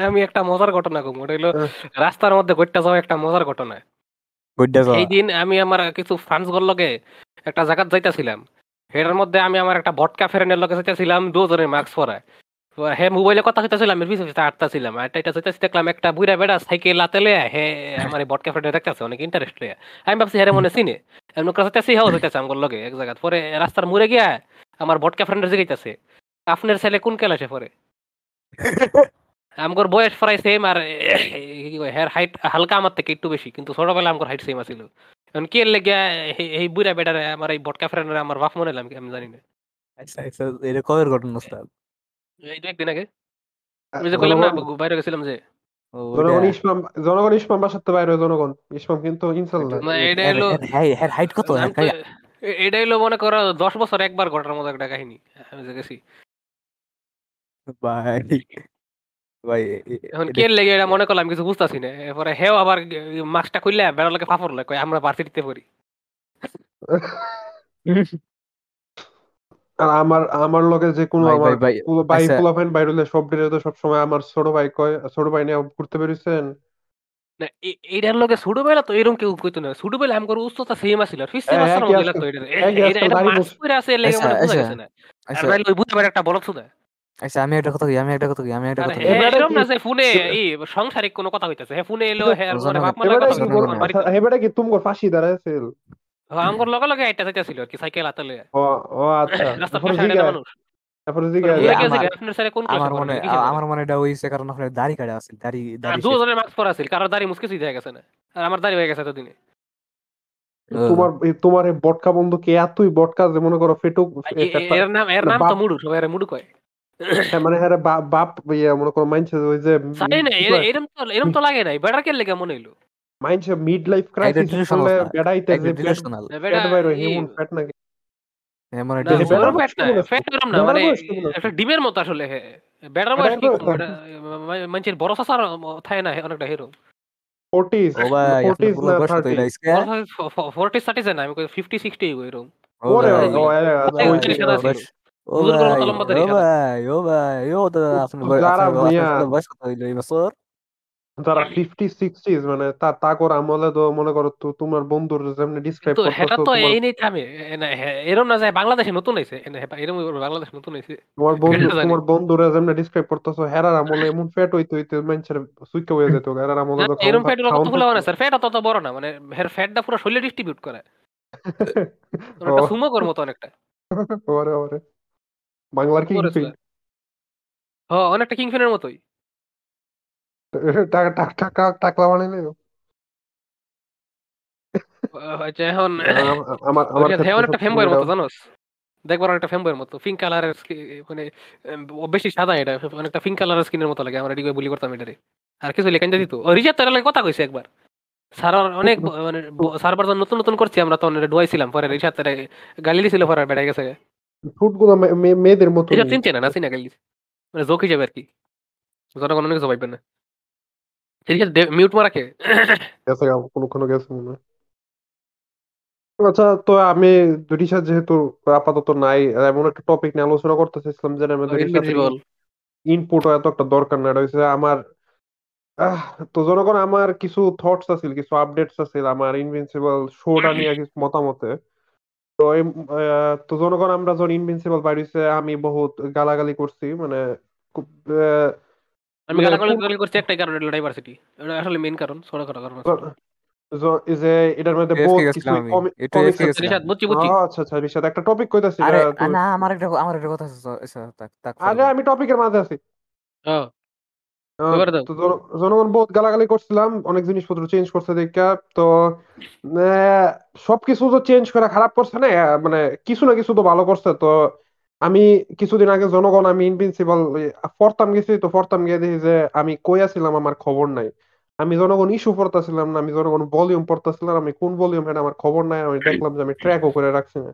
আমি একটা মজার ঘটনা কম ওটা হলো হ্যাঁ। রাস্তার মধ্যে ঘটতে যাওয়া একটা মজার ঘটনা। এই দিন আমি আমার কিছু ফ্রান্স গর লগে একটা জায়গাত যাইতাছিলাম। এটার মধ্যে আমি আমার একটা বটকা ফেরেনের লগে যাইতাছিলাম দুজনের মাস্ক পরায়। হে মোবাইলে কথা হইতাছিলাম এর পিছে আটতাছিলাম আর এটা দেখলাম একটা বুড়া বেড়া সাইকেল লাতেলে হে আমার এই বটকা ফেরে দেখতেছে, অনেক ইন্টারেস্ট লইয়া। আমি ভাবছি হ্যাঁ মনে চিনে। আমার লগে, এক জায়গা পরে রাস্তার মুড়ে গিয়া আমার জিগাইতাছে আপনার ছেলে কোন আমগর বয়স প্রায় সেম আর হেয়ার হাইট হালকা আমার থেকে একটু বেশি, কিন্তু ছোটবেলা আমার হাইট সেম আছিল। এখন কি লেগে এই বুড়া বেটারে আমার এই বটকা ফ্রেন্ডের আমার বাপ মনে এলাম আমি জানি না। আচ্ছা আচ্ছা ঘটনা এই দু একদিন আগে। আমি যে কইলাম না বাইরে গেছিলাম যে। জনগণ ইসমাম জনগণ ইসমাম বাসাতে বাইরে জনগণ। ইসমাম কিন্তু ইনসাল না না, এটা হলো হাইট কত এটা হলো মনে করো দশ বছর একবার ঘটার মতো একটা কাহিনী। আমি যে গেছি। ভাই ভাই এখন কে লেগে এটা মনে করলাম কিছু বুঝতেছি না। এরপরে হেও আবার মাস্কটা খুললে বেড়ালোকে ফাফর লাগে কয় আমরা ভার্সিটিতে পড়ি। আর আমার আমার লগে যে কোনো ভাই, আমার ভাই, ভাই, ভাই আচ্ছা। পোলাপাইন বাইরে হলে সব ডিরে তো সবসময় আমার ছোট ভাই কয় ছোট ভাই নিয়ে ঘুরতে বেরিয়েছেন না এ- এটার লগে ছোটবেলা তো এরকম কেউ কইতো না। ছোটবেলা আমার উচ্চতা সেম আছিল আর ফিসে হ্যাঁ, মাস্টার একই আছে, লাগতো এটা। একই এ- আছে, এটা এটা দাড়ি মাস্ক মুছ- পরে আছে লেগে আচ্ছা, মানে বোঝা আচ্ছা, গেছে না। আর আচ্ছা ভাই ওই বুঝতে পারে একটা বলদ সুদা আচ্ছা আমি একটা কথা কই আমি একটা কথা কই আমি একটা আর কথা হে কই। এবারে এরকম কি- না যে ফোনে এই সাংসারিক কোনো কথা হইতাছে হে ফোনে এলো হে মানে বাপ মার এবারে কথা কি বলতো জনগণ- বাড়িতে। আচ্ছা, এবারে কি তুমি ফাঁসি দাঁড়াইছিল আমগর লগে লগে একটা যাইতাছিল আর কি সাইকেল হাতে লইয়া ও ও আচ্ছা তারপরে তারপরে আমার- আপনার স্যারে কোন আমার মনে আমার মনে এটা হইছে কারণ আপনার দাড়ি কাটা আছে দাড়ি দাড়ি। দুজনের মাস্ক পরা আছিল কারোর দাড়ি মুসকে হয়ে গেছে না। আর আমার দাড়ি হয়ে গেছে এতদিনে। ও, তোমার তোমার এই বটকা বন্ধুকে এতই বটকা যে মনে করো ফেটুক এর নাম এর মানে নাম তো মুডু সবাই এর মুডু কয়। মানে হ্যাঁ বাপ ইয়ে মনে করো ওই যে এ- এরম তো এরম তো লাগে নাই বেটার কে লেগে মনে হইল? মাইনছে মিড লাইফ এটা ক্রাইসিস ডিরেকশনাল করলে না বেড়াইতে এটা যে ফ্যাট ডিরেকশনাল বেটা ফ্যাট বাইর ই- হেমন ফ্যাট নাকি এমন না একটা এটা বেটার ওরম বয়স ফ্যাট না কেমন আছে ফ্যাট ওরম না বেটার মানে বয়স কেমন আছে একটা ডিমের মতো আসলে হে বেটার এটা বয়স কি একদম মানুষের বড় সাসার থাকে না অনেকটা হিরো ফোর্টিজ ও ভাই আপনার ফোর্টিজ পুরো না বয়স কত থার্টি হইলো আজকে ফোরটি থার্টি না আমি ফিফটি সিক্সটি এরকম ও ওরে ভাই ও ও আচ্ছা ভাই ওই একটু সাদা ছিল বয়স ও বুজুর্গের ভাই মতো লম্বা ও দাড়ি সাদা ভাই ও ভাই ও তো আপনার বয়- যারা আপনার মিয়া আপনার বয়স কত হইলো এই বছর যারা ফিফটি সিক্সটিজ মানে তা তাকর আমলে তো মনে করো তো তোমার বন্ধুর যেমনি ডিসক্রাইব হেটা করতেছো তো তোমার এই নেই থামে এ না, না যায় বাংলাদেশে নতুন হয়েছে এরম বাংলাদেশ নতুন হয়েছে তোমার বন্ধু তোমার বন্ধুরা যেমনি ডিসক্রাইব করতেছো হেরার আমলে এমন ফ্যাট হইতে হইতে মানুষের সুইকা হয়ে যেত হেরার আমলে তো এরম ফ্যাট কত ফুলা মানে স্যার ফ্যাট অত বড় না মানে হের ফ্যাটটা পুরো শরীরে ডিস্ট্রিবিউট করে। ও। অনেকটা সুমোকর মতো অনেকটা। ওরে ওরে। বাংলার সুমোর কিংপিং হ অনেকটা কিংফিনের মতোই। টাকা টাকা টাকা টাকলা বানাইলে হচ্ছে এখন আমার আমার ফেমবয়ের মতো জানোস? দেখবার অনেকটা ফেমবয়ের মতো পিঙ্ক কালারের মানে বেশি সাদা এটা অনেকটা পিঙ্ক কালারের স্কিনের মতো লাগে আমরা বুলি করতাম এটারে। আর কিছু দিত? রিজাত তার লাগে কথা কইছে একবার। স্যার অনেক মানে সারবার যখন নতুন নতুন করছি আমরা তখন ডুয়াইছিলাম পরে তারে গালি দিছিল পরে বেড়াই গেছে। ঠোঁটগুলো মেয়েদের মতো চিনছে না? না চিনা গালি মানে জোক হিসেবে আর কি। জনগণ অনেক জবাইবেন না। রিসাত মিউট মারা কে? গেছে গা, কোনো কোনো গেছে মনে হয় আচ্ছা তো আমি যেহেতু আপাতত নাই এমন একটা টপিক নিয়ে আলোচনা করতে চাইছিলাম আমাদের রিসার্চের ইনপুট এত একটা দরকার না হচ্ছে আমার তো জনগণ আমার কিছু থটস আছিল কিছু আপডেটস আছিল আমার ইনভিনসিবল শোটা নিয়ে কিছু মতামতে। তো তো জনগণ আমরা যখন ইনভিনসিবল বাইরেছে আমি বহুত গালাগালি করছি মানে খুব, আমি গালাগালি করছি একটাই কারণ এটা ডাইভার্সিটি এটা আসলে মেইন কারণ ছোট কারণ। যে এটার মধ্যে বহুত কিছু বুঝছি বুঝছি। আচ্ছা আচ্ছা রিশাদ একটা টপিক কইতাছি আরে না আমার একটা আমার একটা কথা আছে তাক তাক আরে আমি টপিকের মাঝে আছি। হ্যাঁ। তো জনগণ বহুত গালাগালি করছিলাম অনেক জিনিসপত্র চেঞ্জ করছে দেখা তো আহ, সবকিছু তো চেঞ্জ করা খারাপ করছে না মানে কিছু না কিছু তো ভালো করছে তো আমি কিছুদিন আগে জনগণ, আমি ইনভিনসিবল পড়তাম গেছি তো পড়তাম গিয়ে দেখি যে আমি কই আছিলাম, আমার খবর নাই। আমি জনগণ ইস্যু পড়তাছিলাম না, আমি জনগণ ভলিউম পড়তাছিলাম, আমি কোন ভলিউম এটা আমার খবর নাই, আমি দেখলাম যে আমি ট্র্যাকও করে রাখছি না।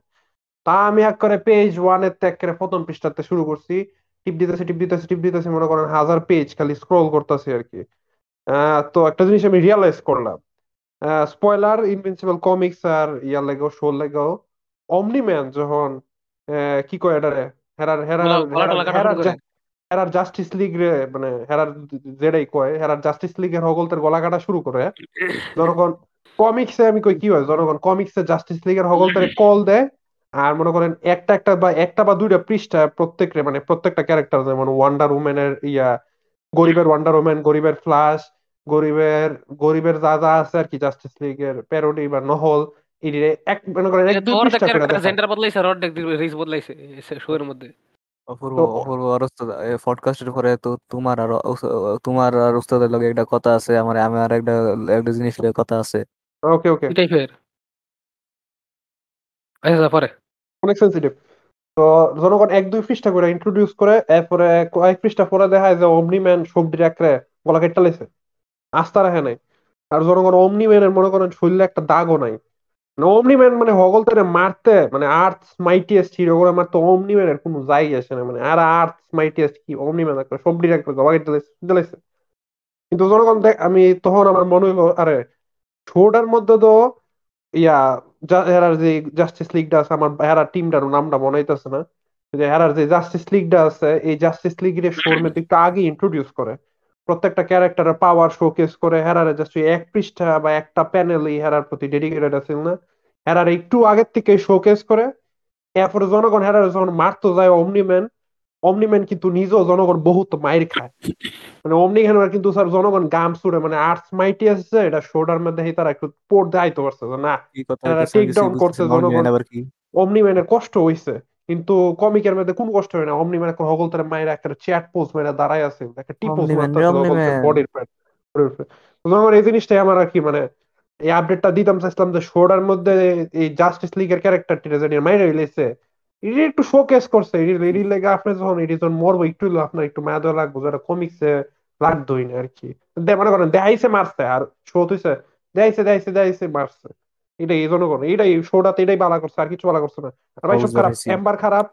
তা আমি এক করে পেজ ওয়ানের ত্যাগ করে প্রথম পৃষ্ঠাতে শুরু করছি। টিপ দিতেছি টিপ দিতেছি টিপ দিতেছি, মনে করেন হাজার পেজ খালি স্ক্রল করতেছি আর কি। তো একটা জিনিস আমি রিয়ালাইজ করলাম। স্পয়লার ইনভিনসিবল কমিক্স আর ইয়ার লাগেও শো লাগেও অমনি ম্যান যখন কি কয় এটারে? হেরার হেরার হেরার হেরার জাস্টিস লিগ রে মানে হেরার যেটাই কয় হেরার জাস্টিস লিগের হগলতের গলা কাটা শুরু করে। জনগণ কমিক্সে আমি কই কি হয়? জনগণ কমিক্সে জাস্টিস লিগের হগলতারে কল দেয় আর মনে করেন একটা একটা বা একটা বা দুইটা পৃষ্ঠা প্রত্যেকটা মানে প্রত্যেকটা ক্যারেক্টার যেমন ওয়ান্ডার উম্যানের ইয়া গরিবের ওয়ান্ডার উম্যান গরিবের ফ্লাশ গরিবের গরিবের যা যা আছে আর কি জাস্টিস লিগের প্যারোডি বা নহল এটিরে এক মনে করেন এক দুই পৃষ্ঠা করে ক্যারেক্টার বদলাইছে আর রিস বদলাইছে শো মধ্যে। অপূর্ব তো- অপূর্ব আর পডকাস্টের পরে তো তোমার আর তোমার আর উস্তাদের লগে একটা কথা আছে আমার আমার একটা একটা জিনিস লগে কথা আছে। ওকে ওকে কি টাইপের আচ্ছা পরে। অনেক সেন্সিটিভ তো জনগণ এক দুই পৃষ্ঠা করে ইন্ট্রোডিউস করে এরপরে কয়েক পৃষ্ঠা পরে দেখায় যে অমনি ম্যান সবজি একরে গলা কেটে লাইছে। আস্থা রাখে নাই। আর জনগণ অমনি ম্যানের মনে করেন শরীরে একটা দাগও নাই। মানে অমনি মানে হগল মারতে মানে হিরো করে মারতে ম্যানের কোনো যাই আসে না মানে আর কি অমনি ম্যান একটা সবজি একটা গলা কেটে লাইছে কিন্তু দেখ, আমি তখন আমার মনে হইল, আরে শোটার মধ্যে তো ইয়া হেরার যে জাস্টিস লিগটা আছে, আমার হেরার টিমটার নামটা মনে হইতেছে না। হেরার যে জাস্টিস লিগটা আছে, এই জাস্টিস লিগের শোর মধ্যে একটু আগে ইন্ট্রোডিউস করে। প্রত্যেকটা ক্যারেক্টারের পাওয়ার শোকেস করে হেরারে জাস্ট এক পৃষ্ঠা বা একটা প্যানেলই হেরার প্রতি ডেডিকেটেড আছে না। হেরার একটু আগের থেকে শোকেস করে। এরপরে জনগণ হেরার যখন মারতে যায় অমনিম্যান অমনিম্যান কিন্তু নিজেও জনগণ বহুত মাইর খায়। মানে অমনি খেলোয়াড় কিন্তু স্যার জনগণ গাম সুরে মানে আর্টস মাইটি আসছে এটা শোটার মধ্যে তারা একটু পড়তে আইতে পারছে না কি কথা তারা হইতেছে take আমি কিছুই down করছে জনগণ। আবার কি? অমনি ম্যানের কষ্ট হইছে। কিন্তু কমিকের মধ্যে কোন কষ্ট হয় না। অমনি এখন হগল তার মায়ের একটা চ্যাট পোস্ট মেরে দাঁড়ায় আছে একটা Omni-Man, মারতেছে Omni-Man। বডির প্যাড জনগণ এই জিনিসটাই আমার আর কি মানে এই আপডেটটা দিতাম চাইছিলাম যে শোটার মধ্যে এই জাস্টিস লিগের ক্যারেক্টারটি জানি মাইরে রিলেছে এটি একটু শোকেস করছে। এটি এটি লেগে আপনি যখন এটি যখন মরবো একটু আপনার একটু মায়া দেওয়া লাগবো যেটা কমিক্সে লাগতোই না আর কি। দে- মনে করেন দেখাইছে মারছে আর শো হইছে দেখাইছে দেখাইছে দেখাইছে মারছে। এটাই এই জনগণ এটাই শোটাতে এটাই বালা করছে আর কিছু বালা করছে না। আর ভাই সব খারাপ এম্বার খারাপ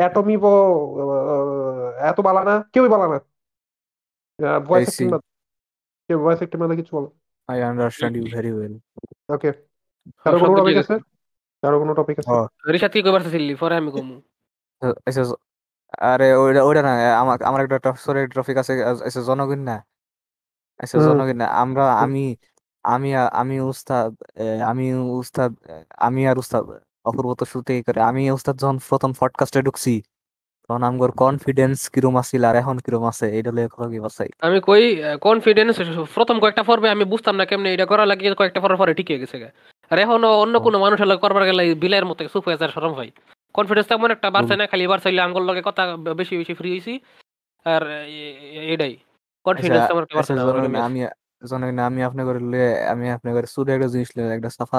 অ্যাটমি এত বালা না কেউই বালা না। ভয়েস কেউ ভয়েস অ্যাক্টিং মানে কিছু বলো। I understand you very well okay কারও কোনো টপিক আছে? কারও কোনো টপিক আছে? রিশাদ কি কইবার চাইছিলি? পরে আমি কমু। এসে আরে ওইটা ওইটা না আমার আমার একটা সরি টপিক আছে এসে জনগণ না। এসে জনগণ না আমরা আমি আমি আ- আমি উস্তাদ এ, আমি উস্তাদ আমি আর উস্তাদ অপূর্ব তো শুরুতেই করে। আমি উস্তাদ যখন প্রথম পডকাস্টে ঢুকছি তখন আমার কনফিডেন্স কিরম আছিল আর এখন কিরম আছে এটা লয়ে কথা কি বাসাই আমি কই কনফিডেন্স প্রথম কয়েকটা পর্বে আমি বুঝতাম না কেমনে এটা করা লাগে কয়েকটা পর্ব পরে ঠিক হয়ে গেছে গা। আর এখন অন্য কোনো মানুষের লগে করবার গেলে বিলাইয়ের মতো চুপ হয়ে যায় সরম ভাই। কনফিডেন্স তেমন একটা বাড়ছে না খালি বাড়ছে আঙ্গুল লগে কথা বেশি বেশি ফ্রি হইছি। আর এটাই আচ্ছা কনফিডেন্স তেমন একটা বাড়ছে আচ্ছা না আমার লগে। আমি আপনার করে লয়ে আমি আপনার করে শুধু একটা জিনিস লয়ে একটা সাফা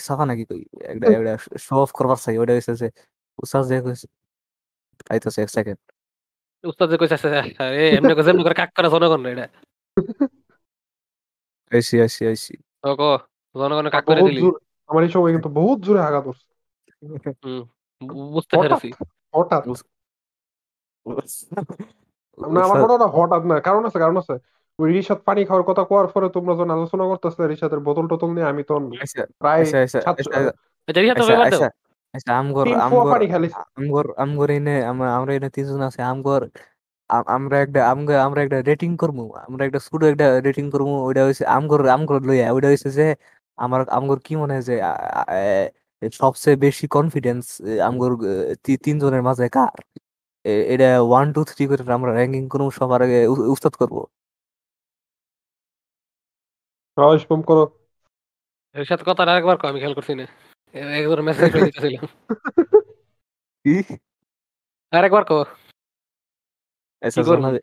সাফা নাকি কই? একটা একটা শো অফ করবার চাই ওটা হইছে যে উস্তাদ যে কইছে আইতাছে এক সেকেন্ড উস্তাদ যে কইছে আচ্ছা, এ এমনি করে যেমনি করে কাক করে জনগণ এটা। আইসি আইসি আইসি। ও কো জনগণে কাক করে দিলি। আমার এই সময় কিন্তু বহুত জোরে আঘাত করছে হুম বুঝতে হঠাৎ পেরেছি। হঠাৎ। না আমার উস্তাদ মনে হয় না হঠাৎ না কারণ আছে কারণ আছে। ওই রিশাদ পানি খাওয়ার কথা কোয়ার পরে তোমরা যখন আলোচনা করতেছিলে রিশাদের বোতল টোতল নিয়ে আমি তখন আচ্ছা প্রায় আচ্ছা সাতশো রিশাদ তো এবার দাও। আমগর আমগর আমগর আমগর এনে আমরা আমরা এনে তিনজন আছে আমগর আমরা একটা আমগর আমরা একটা রেটিং করব আমরা একটা রেটিং করব ওইটা হইছে আমগর আমগর লইয়া ওইটা হইছে যে আমার আমগর কি মনে হয় যে সবচেয়ে বেশি কনফিডেন্স আমগর তিনজনের মাঝে কার? এটা ওয়ান টু থ্রি করে আমরা র্যাঙ্কিং করব সবার আগে উস্তাদ করব। রয়েশ কম করো। রিশাদ কথাটা আরেকবার কো আমি খেয়াল করছি না। একবার মেসেজ করে দিতেছিলাম। কি? আরেকবার কো জনাবে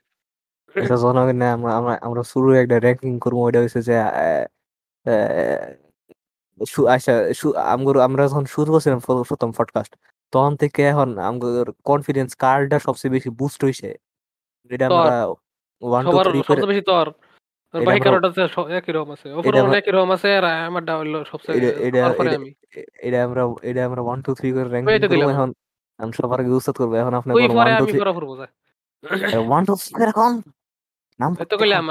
আচ্ছা না আমরা আমরা আমরা শুরু একটা র্যাঙ্কিং করব ওইটা হইছে যে আচ্ছা আমরা যখন শুরু করছিলাম প্র- প্রথম পডকাস্ট তখন থেকে এখন আমগর কনফিডেন্স কার্ডটা সবচেয়ে বেশি বুস্ট হইছে। এটা আমরা ওয়ান টু থ্রি সবচেয়ে বেশি তোর। বাকি আমরা একই রকম আছে। একই রকম আছে আর আমারটা সবচেয়ে আমি। এটা আমরা এটা আমরা ওয়ান টু থ্রি করে ওই র্যাঙ্কিং তো করব দিলাম? এখন। আমি সবার আগে উস্তাদ করব এখন আপনি তুই কোন পরে ওয়ান টু আমি থ্রি পরে অপূর্ব যা। ওয়ান টু থ্রি করে এখন নাম্বার তো কইলাম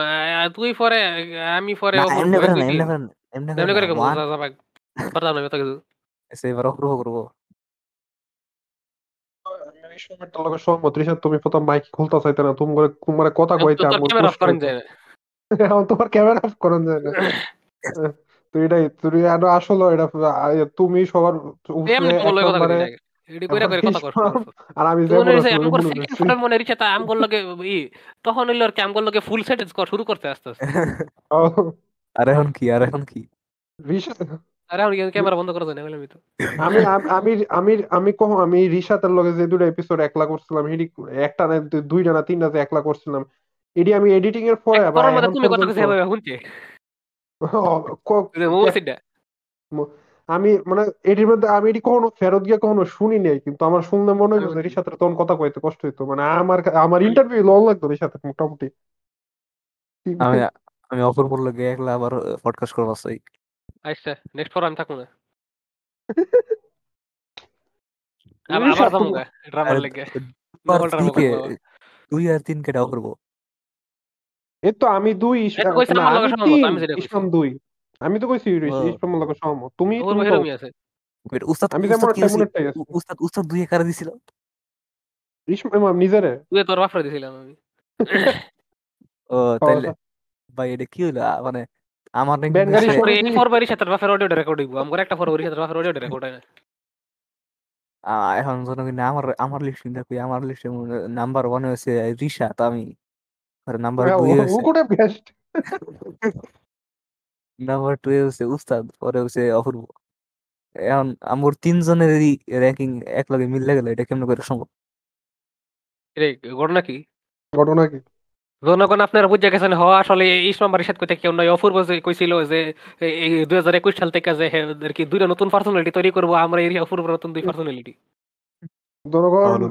তুই পরে আমি পরে এমনি করে না এমনি করে এমনি করে যা যা ভাগ। পারতাম কিছু এবার করব। তুমি প্রথম মাইক খুলতে চাইতে না তুমি তোমার কথা কইতে এখন তোমার ক্যামেরা অফ করা যায় না। আহ, তো এটাই তুমি আরও আসলে এটা তুমি সবার উপরে এমনি তোমার এক লগে কথা নম্বরে কইতে লাগে এডি কইরা কইরা কথা কষ্ট ইসমাম, আর আমি তুই মনে তা লগে ই তখন হইল আর কি আমগর লগে ফুল সেন্টেন্স শুরু করতে আস্তে আস্তে। আর এখন কি আর এখন কি? আরে আমি ক্যামেরা বন্ধ করে তো। আমি আম- আমি আমি আমি কহ আমি রিশাতের লগে যে দুটো এপিসোড একলা করছিলাম একটা না দুইটা না তিনটা যে একলা করছিলাম এডি আমি এডিটিং এর পরে মধ্যে তুমি কত পর্যন্ত কিছু হবে শুনতে? ও, ক- যে মোমো সিডা আমি মানে এটির মধ্যে আমি এটি কখনো ফেরত গিয়ে কখনো শুনি নাই কিন্তু আমার শুনলে মনে যে বুঝছি। রিশাতের তখন কথা কইতে কষ্ট হইতো। মানে আমার আমার ইন্টারভিউ লং লাগতো রিশাতের মোটামুটি। আমি আমি অপূর্বর লগে একলা আবার পডকাস্ট করবার চাই আচ্ছা নেক্সট ফর আমি থাকুন আবার আবার যাব ড্রামার লেগে। করব দুই আর তিন কেটা করব। তো আমি দুই আমার। ইসলাম দুই। আমি তো কইছি ও। ইসলামের সহমত তুমি উস্তাদ আমি উস্তাদ যেমন দুই কারে দিছিল? ইসলাম নিজেরে। তুই তোর বাফরে দিছিলাম আমি। ও তাইলে ভাই এটা কি হইল? আ, মানে আমার নাকি এই ফরবারি সাথে বাফের অডিও রেকর্ড হইব। আমগর একটা ফরবারি সাথে বাফের অডিও রেকর্ড হয় না। এখন জনগণ আমার আমার লিস্ট দেখি আমার লিস্টে নাম্বার ওয়ান হয়েছে রিশা তো আমি। নাম্বার দুই হয়েছে ওগুলো বেস্ট নাম্বার টু হচ্ছে উস্তাদ পরে হচ্ছে অপূর্ব এখন আমার তিনজনেরই র্যাঙ্কিং এক লগে গেল এটা কেমন করে সম্ভব? রে ঘটনা কি? ঘটনা কি? জনগণ আপনারা বুঝে গেছেন হ আসলে ইসমাম বারিশাদ কইতে কেউ নয় অপূর্ব যে কইছিল যে এই দুই হাজার একুশ সাল থেকে যে কি দুইটা নতুন পার্সোনালিটি তৈরি করব আমরা এই অপূর্ব নতুন দুই পার্সোনালিটি জনগণ।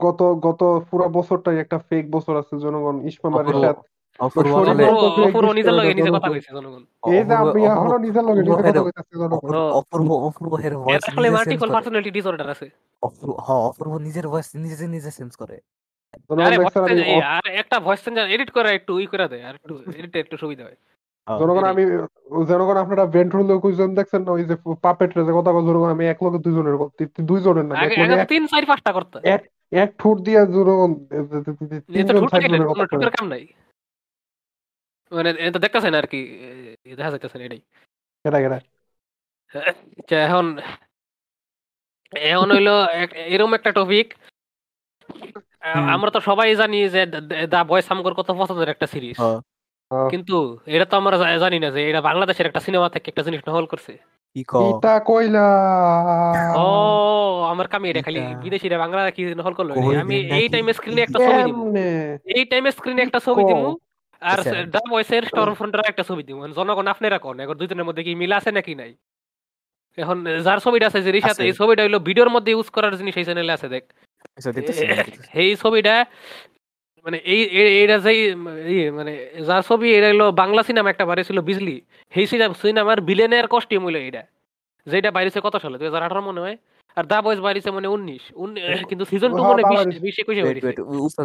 গত গত পুরো বছরটাই একটা ফেক বছর আছে জনগণ ইসমাম অপূর্ব রিশাদ অপূর্ব শরীর আসলে বলতে অপূর্ব exist অপূর্ব নিজের করে লগে না, নিজে জনগণ। কথা কইছে জনগণ এই যে অপূর্ব আমি এখনও অপূর্ব নিজের লগে নিজে অপূর্ব কথা হের- কইতাছি জনগণ ও। অপূর্ব অপূর্ব হের ভয়েস নিজে চেঞ্জ করে পার্সোনালিটি ডিসঅর্ডার আছে অপূর্ব হ অপূর্ব নিজের ভয়েস নিজে নিজে চেঞ্জ করে জনগণ আরে দেখছেন আমি voice change- আর একটা ভয়েস চেঞ্জার এডিট করে একটু ই করে দেয় আর একটু এডিট একটু সুবিধা হয় হ্যাঁ, জনগণ। আমি জনগণ আপনারা ভেন্ট হলে কইছেন দেখছেন না ওই যে যে কথা জনগণ আমি এক লগে দুইজনের দুইজনের না তিন চার পাঁচটা করতে। এক এক ঠোঁট দিয়ে জনগণ তিনজন চারজনের কথা। কাম নাই। মানে এটা দেখতেছেন আর কি দেখা যাইতেছেন এটাই। আচ্ছা, এখন এখন হইল এরকম একটা টপিক আমরা তো সবাই জানি যে দা বয়েস আমগর কত পছন্দের একটা সিরিজ আহ, কিন্তু এটা তো আমরা জা- জানি না যে এটা বাংলাদেশের একটা সিনেমা থেকে একটা জিনিস নহল করছে। কি ক ইটা কইলা। ও আমার কামি এটা খালি এটা- বিদেশিরা বাংলা কি নহল করল? কই আমি এই নাকি? টাইমে স্ক্রিনে একটা ছবি দিব কেমনে? এই টাইমে স্ক্রিনে একটা ছবি দিব আর আচ্ছা। দা বয়েসের স্টর্ম ফ্রন্টের একটা ছবি দিমু। জনগণ আপনারা কোন? এখন দুইজনের মধ্যে কি মিল আছে নাকি নাই? এখন যার ছবিটা আছে যে রিসাতে আছে। এই ছবিটা হইল ভিডিওর মধ্যে ইউজ করার জিনিস এই চ্যানেলে আছে দেখ। আচ্ছা দেখতেছি দেখতেছি। এই ছবিটা মানে এই এইটা ইয়ে মানে যার ছবি এটা হলো বাংলা সিনেমা একটা বাইরে ছিল বিজলি। সেই সিনেমার ভিলেনের কস্টিউম হইল এটা যেটা বাইরেছে কত সালে? দুই হাজার আঠারো মনে হয়। আর দা বয়স বাইরেছে মানে উনিশ। কিন্তু সিজন টু হ্যাঁ, মনে বিশ একুশে বাইরেছে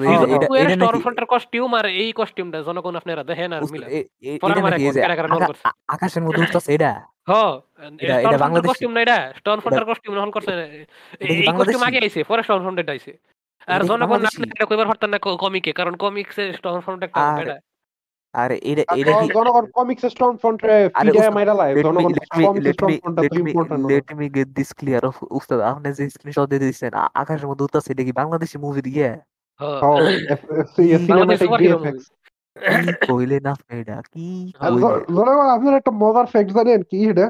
হ্যাঁ, হ্যাঁ। কস্টিউম আর এই কস্টিউমটা জনগণ আপনারা দেখেন আর মিলা। যে আকাশের মধ্যে উঠতেছে এটা এটা কস্টিউম না এটা। স্টর্ম ফ্রন্টের কস্টিউম নহল করছে। এই কস্টিউম আগে আইছে পরে স্টর্ম ফ্রন্টেড আইছে। আর জনগণ বাংলাদেশি? আপনি এটা কইবার পারতেন না কমিকে কারণ কমিক্সে স্টর্ম ফ্রন্ট একটা আর এটা। আর এটা এটা কি জনগণ কমিক্স স্ট্রং ফ্রন্ট আরে ফিডে উস্তাদ, মাইরা লাই let me জনগণ let me comics let strong me ফ্রন্টটা let তো me important let me get this clear of উস্তাদ আপনি যে স্ক্রিনশট দিয়ে দিয়েছেন আ- আকাশের মধ্যে উঠতেছে এটা কি বাংলাদেশি মুভি দিয়ে। হ্যাঁ। সিনেমাটিক superhero ভিএফএক্স কি কইলেন আপনি এটা কি আর কইলেন জনগণ আপনার একটা মজার ফ্যাক্ট জানেন কি এটা?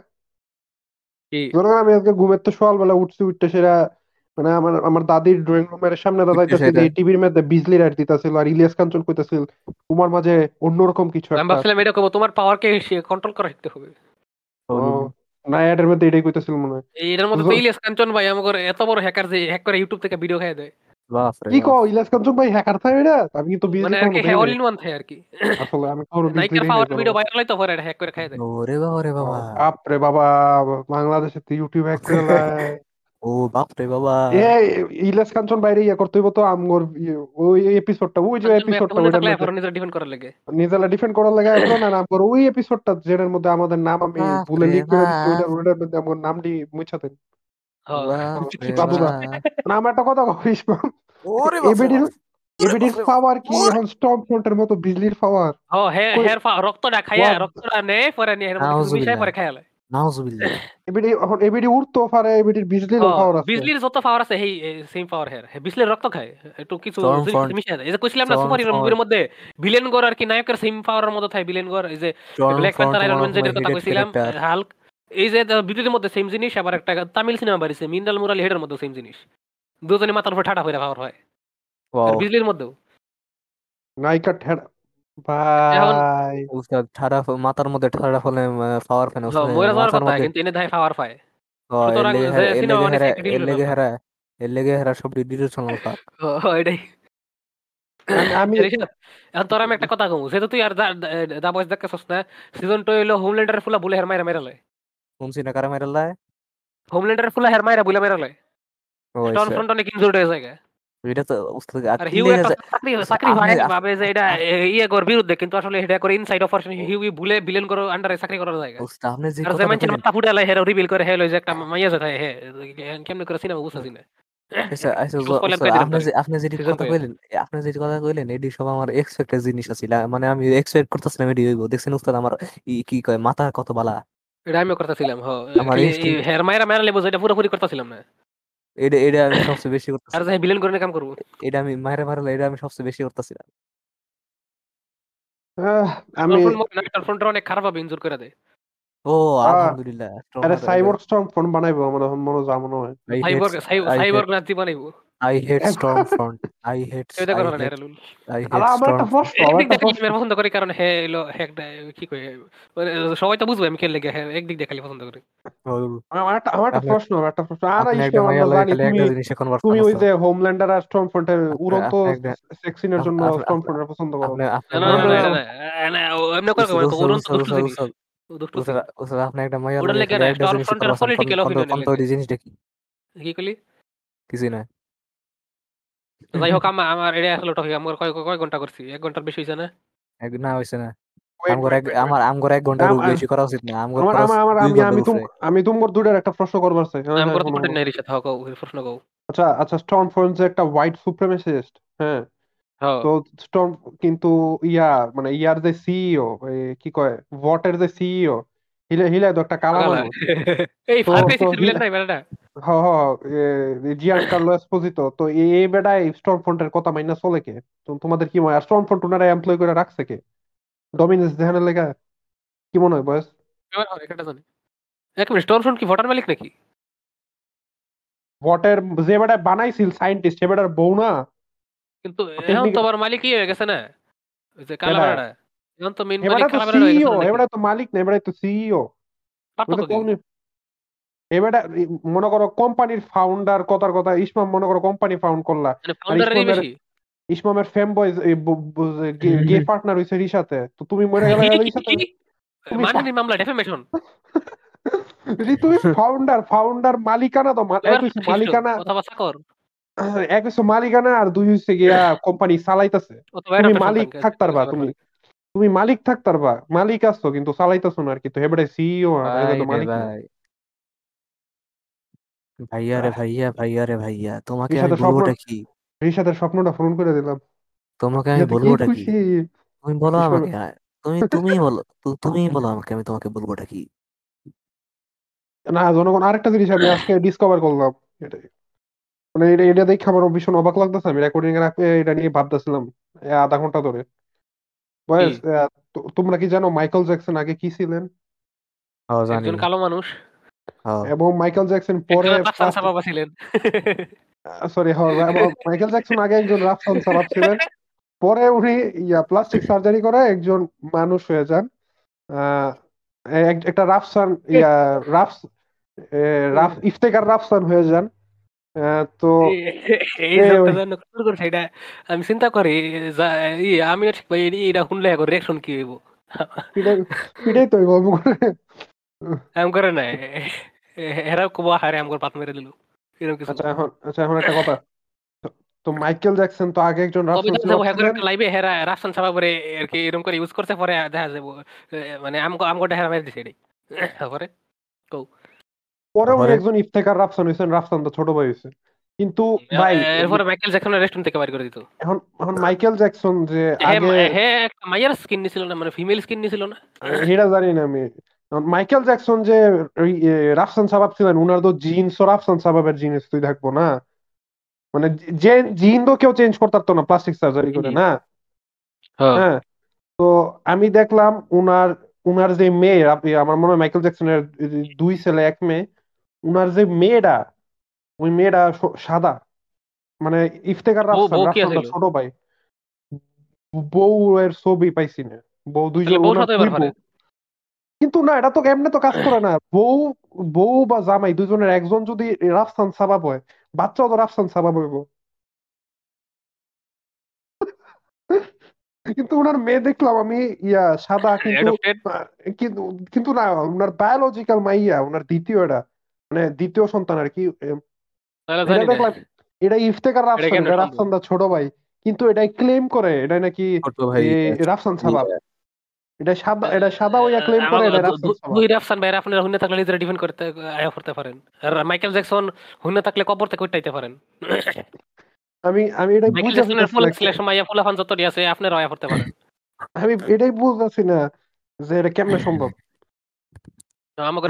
কি? জনগণ আমি আজকে ঘুমের তো সকালবেলা উঠছি উঠতে সেটা মানে আমার আমার দাদির ড্রয়িং রুমের সামনে সেটা। যে টিভির মধ্যে বিজলি রাইট দিতেছিল আর ইলিয়াস কাঞ্চন কইতাছিল তোমার মাঝে অন্যরকম কিছু আমি একটা ভাবছিলাম এটা কব তোমার পাওয়ারকে কন্ট্রোল করা শিখতে হবে। না এটার মধ্যে এটাই কইতাছিল মনে হয়। এটার মধ্যে তো ইলিয়াস কাঞ্চন ভাই আমাকে এত বড় হ্যাকার যে হ্যাক করে ইউটিউব থেকে ভিডিও খাই দেয়। বাপরে কি বাপ। কো ইলিয়াস কাঞ্চন ভাই হ্যাকার থাকে এটা আমি কিন্তু বিজলি মানে আর কি অল ইন ওয়ান থাকে আর কি। আসলে আমি বিজলি নাইকার পাওয়ার ভিডিও ভাইরাল হইতো পরে হ্যাক করে খাই দেয়। ওরে বাবা রে বাবা। বাপরে বাবা বাংলাদেশে তো ইউটিউব হ্যাক করে। ও বাপরে বাবা এ ইলিয়াস কাঞ্চন বাইরে ইয়া করতে হইব তো আমগর ওই এপিসোডটা ওই যে এপিসোডটা ওইটার মধ্যে নিজের ডিফেন্ড করার লাগে নিজেরা ডিফেন্ড করার লাগে এখন না আমগর ওই এপিসোডটা যেটার মধ্যে আমাদের নাম আমি ভুলে লিখ করে বাপ। ওইটার মধ্যে আমার নামটি মুছাতে হ্যাঁ। বাপরে বাবুরা। বাবা। না আমার একটা কথা কইস ওরে এবিডির বাপ। এবিডির পাওয়ার কি এখন স্টর্ম ফ্রন্টের মতো বিজলির পাওয়ার ও হে কই- হের পা- রক্তটা খাইয়া ওয়াও। রক্তটা নেয় পরে নিয়ে এর মধ্যে কিছু পরে খাইয়া নাউজুবিল্লাহ। এবিডি এখন এবিডি উঠতো পারে এবিডির বিজলিরও পাওয়ার আছে। বিজলির যত পাওয়ার আছে সেই সেম পাওয়ার হের বিজলির রক্ত খায়। একটু কিছু Storm জিনিস front- মিশায় দেয়। এই যে কইছিলাম না সুপার হিরো মুভির মধ্যে ভিলেন গর আর কি নায়কের সেম পাওয়ারের মধ্যে থাকে ভিলেন গর এই যে ব্ল্যাক প্যান্থার আয়রন ম্যান যেটার কথা কইছিলাম হাল্ক এই যে বিদ্যুতের মধ্যে সেম জিনিস আবার একটা তামিল সিনেমা বাড়িছে মিনাল মুরালি হেডের মধ্যে সেম জিনিস। দুজনে মাথার উপর ঠাটা হয়ে। পাওয়ার হয় বিজলির মধ্যেও। নায়িকা ঠেড়া এখন- ভাই। ঠাডা মাথার মধ্যে ঠাডা ফলে পাওয়ার ফেন মরে যাওয়ার মাথার কথা মধ্যে। কিন্তু এনে দেয় পাওয়ার পায়। সুতরাং যে হেরা- সিনেমা একটা এর লেগে হেরা এর লেগে হেরা সব ডিরেকশনাল পাক। ও, এটাই। আমি- এখন তোর আমি একটা কথা কমু যেহেতু তুই আর দা বয়স দেখতেছস না সিজন টু হইল হোমল্যান্ডার ফুলা বলে হের মাইরা মেরা লয় শুনছি না কারা মেরাল্লায় হোমল্যান্ডার ফুলা হের মাইরা বলে মেরা লয় আচ্ছা। ফ্রন্ট অনেক ইনজুর্ড হয়ে যায় এটা তো উস্তাদ আর হিউ একটা চাকরি চাকরি আপনি- ভাবে যে এটা ইয়ে কর বিরুদ্ধে কিন্তু আসলে এটা করে ইনসাইড অপারেশন হিউ ভুলে ভিলেন করে আন্ডারে চাকরি করার জায়গা। উস্তাদ আপনি যে মানুষের কইলেন মাথা ফুটে লাই হেরো রিভিল করে হেলো যে একটা মাইয়া যেতে হে কেমনে করে সিনেমা না। আচ্ছা আচ্ছা আপনি যেটি কথা কইলেন আপনি যেটি কথা কইলেন এটি সব আমার জিনিস আছিল। মানে আমি এক্সপেক্ট করতেছিলাম এটি হইব। দেখছেন উস্তাদ আমার কি কয় মাথা কত বালা। এটা আমিও করতেছিলাম হ। হের লেবো যেটা পুরোপুরি করতেছিলাম না। এটা এটা আমি সবচেয়ে বেশি আর করতেছি যে ভিলেন করে কাম করব। এটা আমি মায়ের মারলে এটা আমি সবচেয়ে বেশি করতেছিলাম আহ, আমি ফ্রন্টের অনেক খারাপ ভাবে ইনজুর করে দেয়। ও আলহামদুলিল্লাহ আরে সাইবর স্ট্রং ফোন বানাইবো মনে মনে যা মনে হয়। সাইবর্গ সাইবর্গ নাতি বানাইবো। I hate এখন- Stormfront. I hate এটা I করো না hate এরালুল I আরে আমার একটা. প্রশ্ন আমার একটা আমি পছন্দ করি কারণ হে কি কই মানে সবাই তো বুঝবে আমি খেললে গিয়ে হ্যাঁ একদিক দিয়ে খালি পছন্দ করি। আমার একটা আমার একটা আপনি- প্রশ্ন আমার একটা প্রশ্ন আর আপনি একটা ইসলাম মাইয়া আমরা লয়ে জানি খালি তুমি একটা জিনিসে convert তুমি ওই যে হোমল্যান্ডার আর স্টর্মফ্রন্টের উড়ন্ত আপনি একটা- সেক্সিনের আপ- জন্য স্টর্মফ্রন্টের পছন্দ করো আপনি আপনি না না না মাইয়া না লয়ে- না, না, ও এমনি করে উস্তাদ, মানে উস্তাদ, উড়ন্ত উস্তাদ, দুষ্টু উস্তাদ, জিনিস উস্তাদ, ও দুষ্টু উস্তাদ, উস্তাদ, আপনি একটা মাইয়া ওটার লয়ে লেগে খালি না, একটা জিনিসে Stormfront এর conversion করলেন। political কোন- opinion কোন এর তো লেগে। ওই জিনিসটা কি? কি কইলি কিছুই না। যাই হোক আমার আমার এটা আসলে টপিক আমার কয় কয় ঘণ্টা করছি এক ঘণ্টার বেশি হইছে না এক- না হইছে না। Wait, আমগর এক wait, wait. আমার আমগর এক ঘণ্টার আম- বেশি করা উচিত না। আমগর আমার করা আমার আমার দুই আমি আমি তুম আমি তোমার দুইটার একটা প্রশ্ন করবার চাই। হ্যাঁ, আমি হ্যাঁ, করে শোনো, কন্টেন্ট শোনো। নাই রিসা থাও প্রশ্ন কও আচ্ছা আচ্ছা স্টর্মফ্রন্ট যে একটা হোয়াইট সুপ্রিমেসিস্ট হ্যাঁ। হ্যাঁ। তো স্টর্ম কিন্তু ইয়া মানে ইয়ার যে সিইও কি কয় ভটের যে সিইও হিলে হিলে তো একটা কালা মানুষ। এই নাই বেটা হ হ জিয়ান কার্লো এসপোজিতো তো এই কথা মাইনা চলে কে? তোমাদের কি মনে হয় এমপ্লয় করে রাখছে কে? ডমিনেন্স দেখানোর লেগা কি মনে হয় বয়স জানি। এক মিনিট কি ভোটার মালিক নাকি? ভটের যে বেটায় বানাইছিল সায়েন্টিস্ট সে বেটার বউ না? কিন্তু এখন তো আবার মালিক কি হয়ে গেছে না? ওই যে কালা কেডা? বেড়াটা। এখন তো মেইন মালিক তো হয়ে গেছে এবারে তো মালিক না এবারে তো সিইও? এবারে মনে করো কোম্পানির ফাউন্ডার কথার কথা ইসমাম মনে করো কোম্পানি ফাউন্ড করলা। মানে ফাউন্ডারেরই ইসমামের- বেশি? ইসমামের ফেম বয় গে পার্টনার হইছে রিসাতে তো তুমি মরে গেলে রিসাতে কি? তুমি মানহানি মামলা ডেফেমেশন রি তুমি ফাউন্ডার ফাউন্ডার মালিকানা তো মালিকানা। অথবা চাকর এক হইছে মালিকানা আর দুই হইছে গিয়া কোম্পানি চালাইতাছে। তুমি মালিক থাকতারবা এর তুমি। মালিক। তুমি মালিক থাকতারবা মালিক আছো কিন্তু চালাইতাছো না আর কি। তো হেবড়ে সিইও আর তো মালিক না। ভাইয়া রে ভাইয়া ভাইয়া রে ভাইয়া। তোমাকে আমি বলবোটা কি? রিসাতের স্বপ্নটা পূরণ করে দিলাম। তোমাকে আমি বলবোটা কি খুশি? তুমি বলো আমাকে তুমি তুমি বলো তুমি বলো আমাকে আমি তোমাকে বলবোটা কি? না জনগণ আরেকটা জিনিস আমি আজকে ডিসকভার করলাম। এটাই। মানে এটা এটা দেখে আমার ভীষণ অবাক লাগতেছে। আমি রেকর্ডিং এর আগে এটা নিয়ে ভাবতেছিলাম এই আধা ঘণ্টা ধরে। বয়স তো- তোমরা কি জানো মাইকেল জ্যাকসন আগে কি ছিলেন? হ্যাঁ জানি। একজন কালো মানুষ। হ্যাঁ এবং মাইকেল জ্যাকসন পরে ছিলেন। সরি মাইকেল জ্যাকসন আগে একজন রাফসান সারাপ ছিলেন। পরে উনি ইয়া প্লাস্টিক সার্জারি করে একজন মানুষ হয়ে যান। একটা রাফসান ইয়া রাফ রাফ ইফতেকার রাফসান হয়ে যান। তো আমি চিন্তা করি আমি ঠিক ভাই এটা শুনলে রিয়াকশন কি হইব? এটাই তো করে এম করে না এরা কবো হারে আম করে পাত মেরে দিল। এরকম কিছু আচ্ছা এখন আচ্ছা এখন একটা কথা। তো- মাইকেল জ্যাকসন তো আগে একজন যাব হ্যাঁ লাইভে হেরা রাফসান সাবা করে আর কি এরকম করে ইউজ করছে পরে দেখা যাব মানে আমগো আমগো হেরা মেরে দিছে তারপরে? পরে উনি একজন ইফতেকার রাফসান হয়েছেন রাফসান তো ছোট ভাই হয়েছে কিন্তু ভাই এরপরে মাইকেল জ্যাকসনের রেস্টুরেন্ট থেকে বাইর করে দিত। এখন এখন মাইকেল জ্যাকসন যে হ্যাঁ আগে হ্যাঁ একটা মাইয়ার স্কিন নিছিল না মানে ফিমেল স্কিন নিছিল না। এটা জানি না আমি। মাইকেল জ্যাকসন যে রাফসান সাবাব ছিলেন উনার তো জিন্স ও রাফসান সাবাবের জিনিস তুই থাকব না? মানে যে জিন তো কেউ চেঞ্জ করতে পারতো না প্লাস্টিক সার্জারি করে না? হ্যাঁ। তো আমি দেখলাম উনার উনার যে মেয়ে আমার মনে হয় মাইকেল জ্যাকসনের দুই ছেলে এক মেয়ে উনার যে মেয়েটা ওই মেয়েটা সাদা। মানে ইফতেকার রাফসান আছিল? ছোট ভাই। বউ এর ছবি পাইছি না। বউ দুইজন কিন্তু না এটা তো এমনি তো কাজ করে না। বউ বউ বা জামাই দুজনের একজন যদি রাফসান সাবাব হয় বাচ্চাও তো রাফসান সাবাব হইব। কিন্তু ওনার মেয়ে দেখলাম আমি ইয়া সাদা কিন্তু কিন্তু কিন্তু না ওনার বায়োলজিক্যাল মাইয়া ওনার দ্বিতীয় এটা মানে দ্বিতীয় সন্তান আর কি এটা দেখলাম এটা ইফতেকার রাফসান রাফসান দা ছোট ভাই কিন্তু এটাই ক্লেম করে এটা নাকি রাফসান সাবাব এটা সাদা এটা সাদা ওইয়া ক্লেম করে এটা দু- রাফসান দু- সাবাব দুই রাফসান ভাই আপনারা হুন্না থাকলে নিজেরা ডিফেন্ড করতে আয়া করতে পারেন। আর মাইকেল জ্যাকসন হুন্না থাকলে কবর থেকে উঠাইতে পারেন। আমি বুঝতে পারতেছি না মাইয়া ফুলা যত আছে আপনারা আয়া করতে পারেন। আমি এটাই বুঝতেছি না যে এটা কেমনে সম্ভব। আমাকে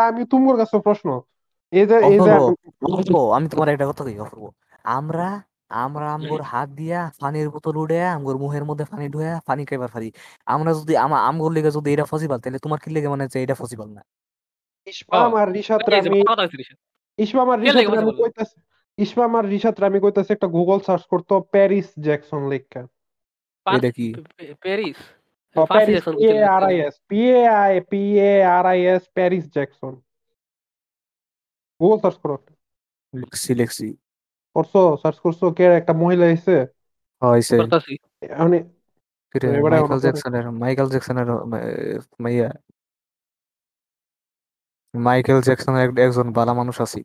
আমি তোমার কাছে প্রশ্ন। এই যে এই যে আমি তোমার একটা কথা কই অপূর্ব। আমরা আমরা আমগর হাত দিয়া পানির বোতল উড়ে আমগর মুহের মধ্যে পানি ঢুয়া পানি খাইবার পারি। আমরা যদি আমা আমগর লেগে যদি এটা পসিবল তাহলে তোমার কি লেগে মনে হচ্ছে এটা পসিবল না? ইসমাম আর। ইসমাম possible? কইতাছি ইসমাম আর রিশাদ আমি কইতাছি একটা গুগল সার্চ করতো প্যারিস জ্যাকসন লেখা। এটা কি? Paris Paris P A R I S P A I P A R I S Paris Jackson Google search করো। লিখছি লিখছি করছ? সার্চ করছ? কে একটা মহিলা মানে কিরে এবারে মাইকেল জ্যাকসনের মাইকেল জ্যাকসনের মাইয়া। মাইকেল জ্যাকসনের একজন ভালো মানুষ আছে।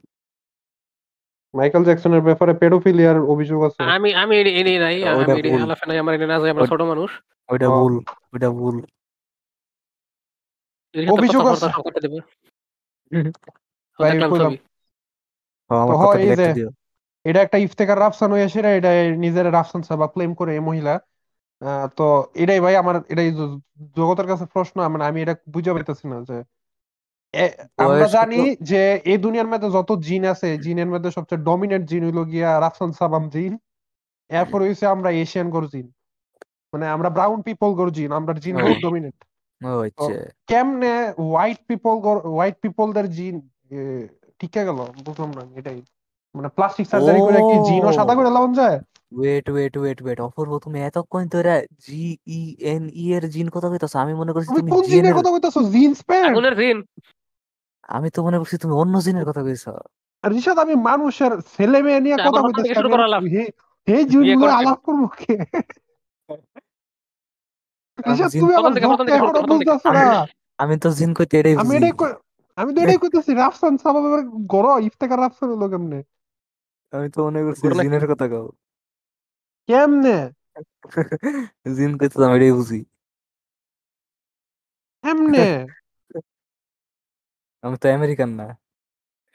মাইকেল জ্যাকসনের ব্যাপারে পেডোফিলিয়ার অভিযোগ আছে। আমি আমি এডি নাই আমি ভুল। নাই আমার এডি না যায় আমরা ছোট মানুষ। ওইটা ভুল ওইটা ভুল। অভিযোগ কথা আছে। সব কেটে দেবে। ভাই, কইলাম। ছবি। আমার কথা হয় দিও। এটা একটা ইফতেখার রাফসান হয়ে সেটা এটা নিজের রাফসান সাবা ক্লেম করে এই মহিলা। তো এটাই ভাই আমার এটাই জগতের কাছে প্রশ্ন মানে আমি এটা বুঝে পাইতেছি না যে আমরা জানি যে এই দুনিয়ার মধ্যে যত জিন আছে জিনের মধ্যে সবচেয়ে ডমিনেন্ট জিন হইল গিয়া রাফসান সাবাম জিন। এরপর হইছে আমরা এশিয়ান গর জিন। মানে আমরা ব্রাউন পিপল গর জিন আমরা জিন। বহুত ডমিনেন্ট আচ্ছা। কেমনে হোয়াইট পিপল হোয়াইট পিপলদের জিন টিকে গেল? বুঝলাম না এটাই। মানে প্লাস্টিক সার্জারি করে কি জিনও। সাদা করে লাগানো যায়? Wait wait wait wait Apurba তুমি এতক্ষণ ধরে জি ই এন ই এর জিন কথা কইতাছো? আমি মনে করছি তুমি কোন জিনের কথা কইতাছো? জিন স্প্যান আগুনের জিন। আমি তো মনে করছি তুমি অন্য জিনের কথা কইছো। রিশাদ আমি মানুষের ছেলে মেয়ে নিয়ে কথা কইতাছি শুরু আমি করা লাভ। হে জিনগুলো আলাপ করব কে? রিশাদ তুমি আমার এখনও না? আমি তো জিন কইতে এটাই আমি এটাই আমি তো এটাই কইতাছি রাফসান সাবাব এবার গড় ইফতেখার রাফসান হলো কেমনে আমি তো মনে করছি জিনের কথা কও। কেমনে? জিন কইতে আমি এটাই বুঝি। কেমনে? আমি তো আমেরিকান না।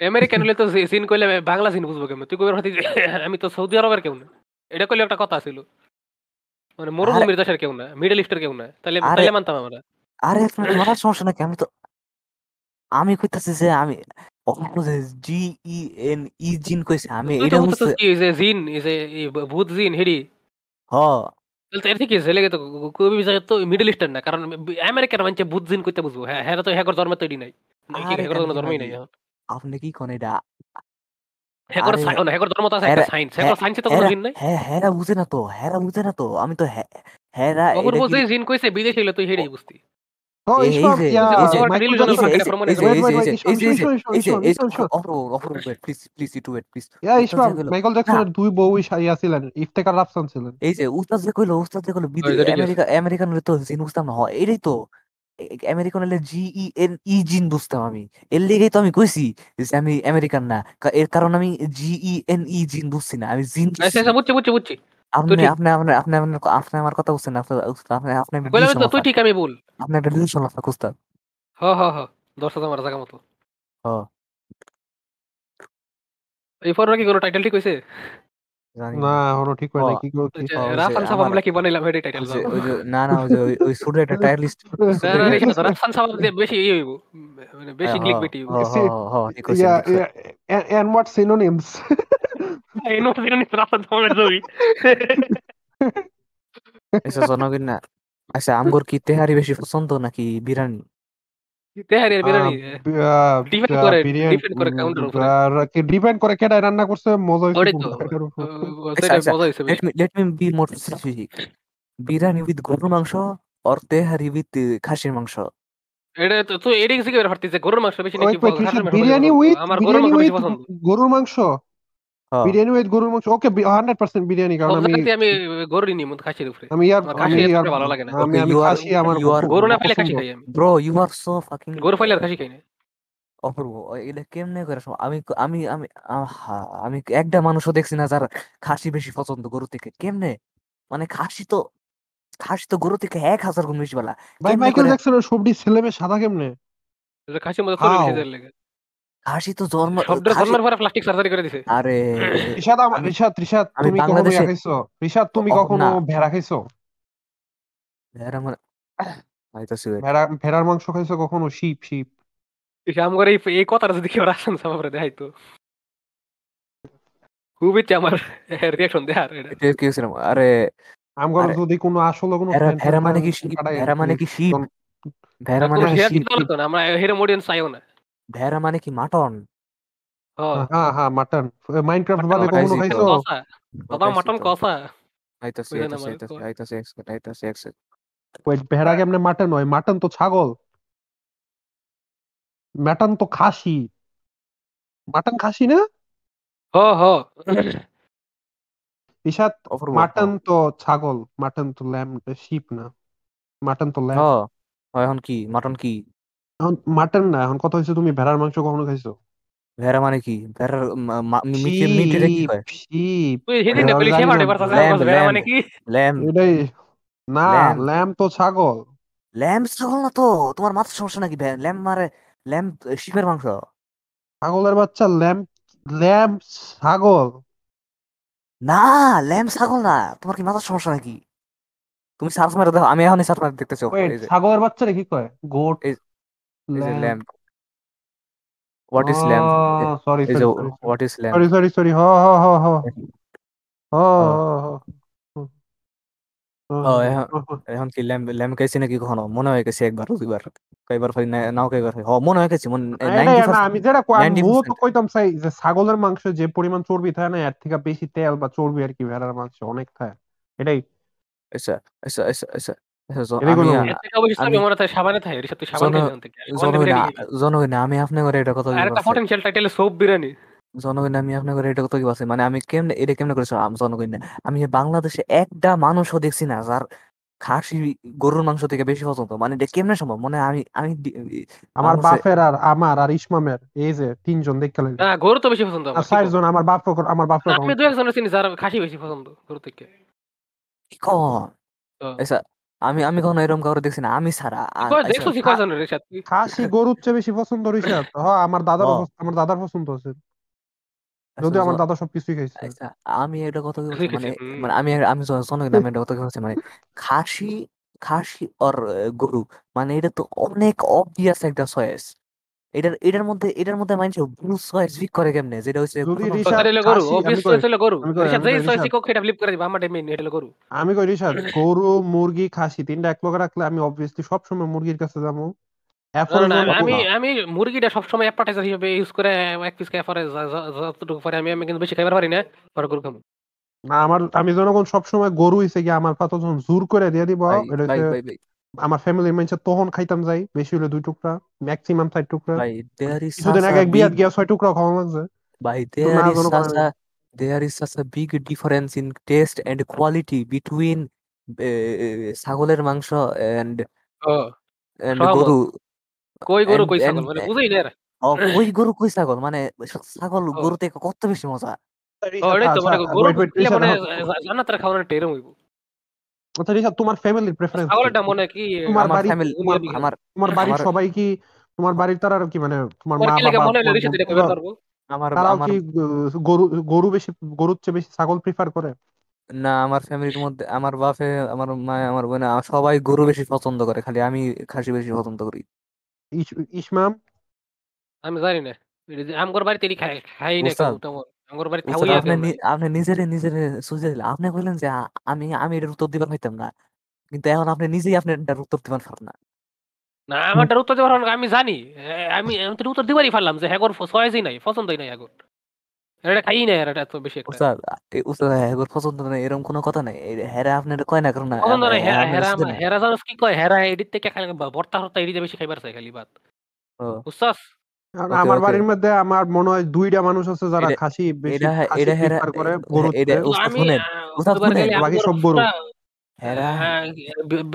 আমেরিকান হলে তো জিন কইলে বাংলা জিন বুঝব কেমন? তুই কইবার হতি আমি তো সৌদি আরবের কেউ না। এটা কইলে একটা কথা ছিল মানে মরুভূমির দেশের কেউ না মিডল ইস্টের কেউ না। তাহলে আরে- তাহলে মানতাম আমরা। আরে আপনার মারার সমস্যা নাকি? আমি তো আমি কইতাছি যে আমি জি ই এন ই জিন কইছে আমি তো এটা বুঝতে কি যে জিন যে ভূত জিন হেডি? হ। তাহলে এর থেকে ছেলে তো কবি জায়গা তো মিডল ইস্টার্ন না কারণ আমেরিকার মানুষ ভূত জিন কইতে বুঝব। হ্যাঁ হ্যাঁ তো হ্যাকর জন্ম তৈরি নাই। কি আরে হ্যাকর কান্দি জন্মই নাই আপনি কি কোন এটা? হ্যাকর আরে- হ্যাকর জন্ম তো আছে একটা সায়েন্স হ্যাকর সায়েন্সে তো কোনো জিন নাই। হ্যাঁ হেরা বুঝে না তো হেরা বুঝে না তো। আমি তো হে- হেরা অপূর্ব এটা যে কি- জিন কইছে বিদেশি হলে তুই হেডি বুঝতি। দুই বউ ছিলেন ইফতেখার রাফসান ছিলেন। এই যে উস্তাদ যে কইলো উস্তাদ যে কইলো বিদে- ওই যে ঠিক আছে। আমেরিকা আমেরিকান তো জিন বুঝতাম না হয় এটাই তো। আমেরিকান হলে জি ই এন ই জিন বুঝতাম আমি। এর লেগেই তো আমি কইছি যে আমি আমেরিকান না এর কারণ আমি জি ই এন ই জিন বুঝছি না আমি জিন আচ্ছা আচ্ছা বুঝছি বুঝছি। বুঝছি আপনি ঠিক। আপনি আপনি আপনি আপনি আপনি আমার কথা বুঝছেন না আপনি আপনি আপনি একটা তো তুই ঠিক আমি ভুল। আপনি একটা ডিলুশন আপনার উস্তাদ। হ হ হ দশ হাজার মারা জায়গা মতো। হ। এই পর কি কোনো টাইটেল ঠিক হইছে? জানি না এখনও ঠিক হয় না ও, কি গো কি ওই যে রাফান সাহেব আমার- আমরা কি বানাইলাম হেডি টাইটেল ওই যে ওই যে না না ওই যে ওই- ওই সুরে একটা টায়ার লিস্ট রাফান সাহেব দিয়ে বেশি ইয়ে হইব। মানে বেশি ক্লিক বেটি হইব। ঠিক আছে ইয়া and what synonyms এই নো দিন রাফান সাহেবের ছবি জনগণ না আচ্ছা আমগর কি তেহারি বেশি পছন্দ নাকি বিরিয়ানি তেহারি আর বিরিয়ানি Depend করে, depend করে counter উপরে। ডিপেন্ড করে কেডা রান্না করছে মজা হইছে ওটাই তো কোনটা, এটার উপর। সেটা মজা হইছে let me let me be more specific biryani with গরুর মাংস অর তেহারি উইথ খাসির মাংস এটা তো তুই এডিং সিকে বের হাঁটতিস গরুর মাংস বেশি নাকি wait, মাংস বিরিয়ানি উইথ আমার গরুর মাংস বেশি পছন্দ গরুর মাংস। বিরিয়ানি উইথ গরুর মাংস ওকে হান্ড্রেড পার্সেন্ট বিরিয়ানি কারণ আমি আমি গরুরই নিই মত খাসির উপরে। আমি ইয়ার আমি খাসি ইয়ার ভালো লাগে না। আমি আমি খাসি আমার you গরু না। পাইলে খাসি খাই আমি। Bro you are so fucking গরু পাইলে আর খাসি খাই না অপূর্ব এটা কেমনে করে আমি আমি আমি আমি একটা মানুষও দেখছি না যার খাসি বেশি পছন্দ গরু থেকে। কেমনে? মানে খাসি তো খাসি তো গরু থেকে এক হাজার গুণ বেশি বেলা। ভাই মাইকেল জ্যাকসনের সবটি ছেলে মেয়ে সাদা কেমনে? খাসির মধ্যে লেগে। খাসি তো জন্ম শব্দের জন্মের পরে প্লাস্টিক সার্জারি করে দিছে। আরে রিশাদ রিশাদ আমি তুমি কখনো ইয়া খাইছো? রিশাদ তুমি কখনো ভেড়া খাইছো? ভেড়া মানে wait. ভেড়া ভেড়ার মাংস খাইছো কখনো? Sheep sheep. আম করে এই কথাটা যদি কেউ রাখছেন সামারে দেখাইতো। খুব ইচ্ছে আমার রিয়াকশন দেখার এটা। এটা কি হয়েছিল আরে আমার যদি কোনো আসলে কোনো ভেড়া ভেড়া মানে কি ভেড়া মানে কি শিপ? ভেড়া মানে কি শিপ? আমরা হেরে মোডিয়ান চাইও না। ভেড়া মানে কি মাটন? হ্যাঁ হ্যাঁ হ্যাঁ মাটন। মাইনক্রাফট মাটন বাদে কখনো খাইছো? বাবা ওটাই কষা। আইতাছি বুঝলেন আইতাছি আমার আইতাছি কয়। আইতাছি এক্সপেক্ট আইতাছি এক্সপেক্ট ওই ভেড়া কেমনে মাটন হয়? মাটন তো ছাগল। মাটন তো খাসি। মাটন খাসি না? হ হ। ইশাত মাটন তো ছাগল। মাটন তো ল্যাম শিপ না। মাটন তো ল্যাম হ্যাঁ হয় এখন কি? মাটন কি? এখন মাটন না এখন কথা হচ্ছে তুমি ভেড়ার মাংস কখনো খাইছো? ভেড়া মানে কি? ভেড়ার মা- মা- মিটের কি হয় তুই সেদিন বলি না। ভেড়া মানে কি? ল্যাম এটাই না ল্যাম। ল্যাম তো ছাগল। ল্যাম্প ছাগল না তো তোমার মাথার সমস্যা নাকি ল্যাম্প মারে ল্যাম্প শিপের মাংস? ছাগলের বাচ্চা ল্যাম ল্যাম ছাগল। না ল্যাম্প ছাগল না তোমার কি মাথার সমস্যা নাকি? তুমি সার্চ মারে দেখো আমি এখনই সার্চ মারে দেখতেছি ওয়েট এই যে। ছাগলের বাচ্চারে কি কয়? গোট এই যে lamb lamp what is lamp sorry এই যে sorry what is lamp sorry sorry sorry হ হ হ হ হ হ হ ও, এখন- এখন কি ল্যাম্প ল্যাম্প খাইছি নাকি কখনো? মনে হয় গেছে একবার দুইবার। কয়বার না নাও কয়বার হয় হ মনে হয় গেছি এটাই না আমি যেটা কই- আমি 90% কইতাম চাই যে ছাগলের মাংস যে পরিমাণ চর্বি থাকে না এর থেকে বেশি তেল বা চর্বি আর কি ভেড়ার মাংস অনেক থাকে। এটাই। আচ্ছা আচ্ছা আচ্ছা আচ্ছা। আমি বললাম। এর থেকে অবশ্যই আমি- সাবানে থাকে এর সাথে সাবান জন- খাইলে থেকে জনগণ জনগণ আমি আপনি করে এটা কথা আর একটা পটেনশিয়াল টাইটেল সোপ বিরিয়ানি। জনগণ আমি আপনার এটা কথা কি মানে আমি কেমনে এটা কেমনে করেছি জনগণ? আমি বাংলাদেশে একটা মানুষও দেখছি না যার খাসি গরুর মাংস থেকে বেশি পছন্দ মানে এটা কেমনে সম্ভব? মানে আমি আমি আমার বাপের আর আমার আর ইসমামের এই যে তিনজন দেখতে লাগে না গরু তো বেশি পছন্দ আর চারজন আমার বাপ আমার বাপের আমি দু একজনের চিনি যার খাসি বেশি পছন্দ গরু থেকে। কি কন আচ্ছা আমি আমি কখনো এরকম কাউরে দেখছি না। আমি ছাড়া আ- আচ্ছা, দেখছ কি খাসি গরুর চেয়ে বেশি পছন্দ রিশাদ? হ্যাঁ আমার দাদার। আমার দাদার পছন্দ আছে যদি যদিও আমার দাদা সব সবকিছুই খাইছে। আচ্ছা আমি এটা কথা কি বলছি? ঠিক মানে আছে, হুম। মানে আমি আমি জন- জনগণ আমি এটা কথা কি বলছি? মানে খাসি খাসি আর আহ, গরু। মানে এটা তো অনেক অবভিয়াস একটা চয়েস এটার এটার মধ্যে এটার মধ্যে মানুষ ভুল চয়েস পিক করে কেমনে? যেটা হচ্ছে গরু আমি কই- গরু। আমি রিশাদ যেই চয়েস রিশাদ। কোক ফ্লিপ করে দিবা আমার মেইন এটা গরু। আমি কই রিশাদ গরু মুরগি খাসি তিনটা এক লগে রাখলে আমি অবভিয়াসলি সবসময় মুরগির কাছে যাব। যখন- আমি আমি মুরগিটা সবসময় অ্যাপাটাইজার হিসেবে ইউজ করে এক পিস খাই পরে যতটুকু পারি আমি আমি কিন্তু বেশি খাইবার পারি না পরে গরু খাব। না আমার আমি জনগণ সবসময় গরু হইছে কি আমার পাতা যখন জোর করে দিয়ে দিব এটা ভাই ভাই ভাই আমার ফ্যামিলির মানুষ তখন খাইতাম যাই বেশি হলে দুই টুকরা ম্যাক্সিমাম চার টুকরা। ভাই দেয়ার ইজ কিছুদিন আগে এক বিয়াত গিয়া ছয় টুকরা খাওয়া লাগছে। By না there is কোনো such কারণে। a there is such a big difference in taste and quality between uh, ছাগলের মাংস and এন্ড গরু। কই গরু কই ছাগল? মানে বুঝেই না ও কই গরু কই ছাগল? মানে ছাগল গরু থেকে কত বেশি মজা। ও, এটাই তো মানে আচ্ছা, গরু wait, দিলে রিশাদ, মানে। জান্নাতের খাওয়ানো একটা এরকম হইব। আচ্ছা রিশাদ তোমার ফ্যামিলির প্রেফারেন্স ছাগলটা মনে কি তোমার বাড়ি- ফ্যামিলি আমার তোমার বাড়ির সবাই কি তোমার বাড়ির তারা কি মানে তোমার মা বাবা মনে হলো রিশাদ এটা বোন, পারব? আমার তারাও কি গরু গরু বেশি গরুর চেয়ে বেশি ছাগল প্রিফার করে? না আমার ফ্যামিলির মধ্যে আমার বাপে আমার মা আমার বোন সবাই গরু বেশি পছন্দ করে খালি আমি খাসি বেশি পছন্দ করি। ইস- ইসমাম? আমি জানি না। আমগর বাড়িতে খাই খাই না আপনি নি- আপনি নিজেরে নিজেরে সুজে দিলেন। আপনি কইলেন যে আ- আমি আমি এটার উত্তর দিবার পাইতাম না। কিন্তু এখন আপনি নিজেই আপনি এটার উত্তর দিবার পারেন না। না আমারটার উত্তর দেওয়ার আমি জানি। এ, আমি আমি তো উত্তর দিবারই পারলাম যে হ্যাগর চয়েসই নাই পছন্দই নাই হ্যাগর এটা খাই না এটা এত বেশি একটা। উস্তাদ এ উস্তাদ এগুলো পছন্দ নাই এরকম কোনো কথা নাই। এই হেরা আপনার কয় না কারণ পছন্দ নাই হেরা আপনারা হেরা শুধু না। হেরা জানোস কি কয়? হেরা এডিট থেকে খালি ভর্তা হর্তা এডিতে বেশি খাইবার চাই খালি ও, বুঝছস? Okay, আমার বাড়ির মধ্যে আমার মনে হয় দুইটা মানুষ আছে যারা খাসি বেশি খাসি করে। উস্তাদ আমি শুনেন, আহ, শুনেন, বাকি সব গরু।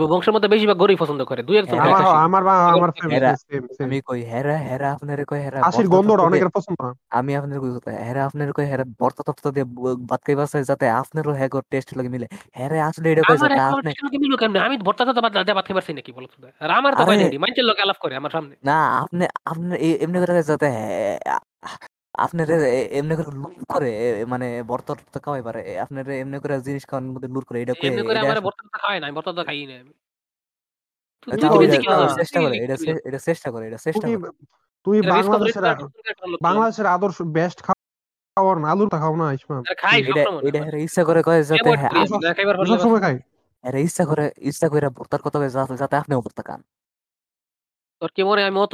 বংশের মধ্যে বেশিরভাগ পছন্দ করে দুই একজন আমার। আমার আমার আমি কই হেরা হেরা আপনার কই হেরা খাসির গন্ধটা দিয়ে- অনেকের পছন্দ না আমি আপনার কই কথা হেরা আপনার কই হেরা ভর্তা টর্তা দিয়ে ব- ভাত খাইবার চাই যাতে আপনারও হ্যাগো টেস্ট লাগে মিলে হেরা আসলে এটা কই আমার যাতে আপনি টেনশন কেমনে? আমি ভর্তা টর্তা বাদ দিয়ে ভাত খাইবার চাই নাকি বলো তো? আর আমার তো আরে- কয় মানুষের লোক আলাপ করে আমার সামনে না আপনি আপনি এমনি করে যাতে আপনার এমনি করে লুর করে মানে ভর্তা টর্তা খাওয়াই পারে। আপনার এমনি করে জিনিস খাওয়ানোর মধ্যে লুর করে এটা এমনি করে আমার টর্তা খাওয়াই না আমি ভর্তা টর্তা খাই না তুই তুই চেষ্টা করে এটা এটা চেষ্টা করে এটা চেষ্টা করে। of বাংলাদেশের বাংলাদেশের আদর্শ বেস্ট খাওয়ার না আলুর খাও না ইসমাম আর খাই এটা ইচ্ছা করে কয় যাতে হ্যাঁ, সব সময় খাই। এরা ইচ্ছা করে ইচ্ছা করে ভর্তার কথা কয় যাতে যাতে আপনিও ভর্তা খান। তোর কি মনে হয় আমি অত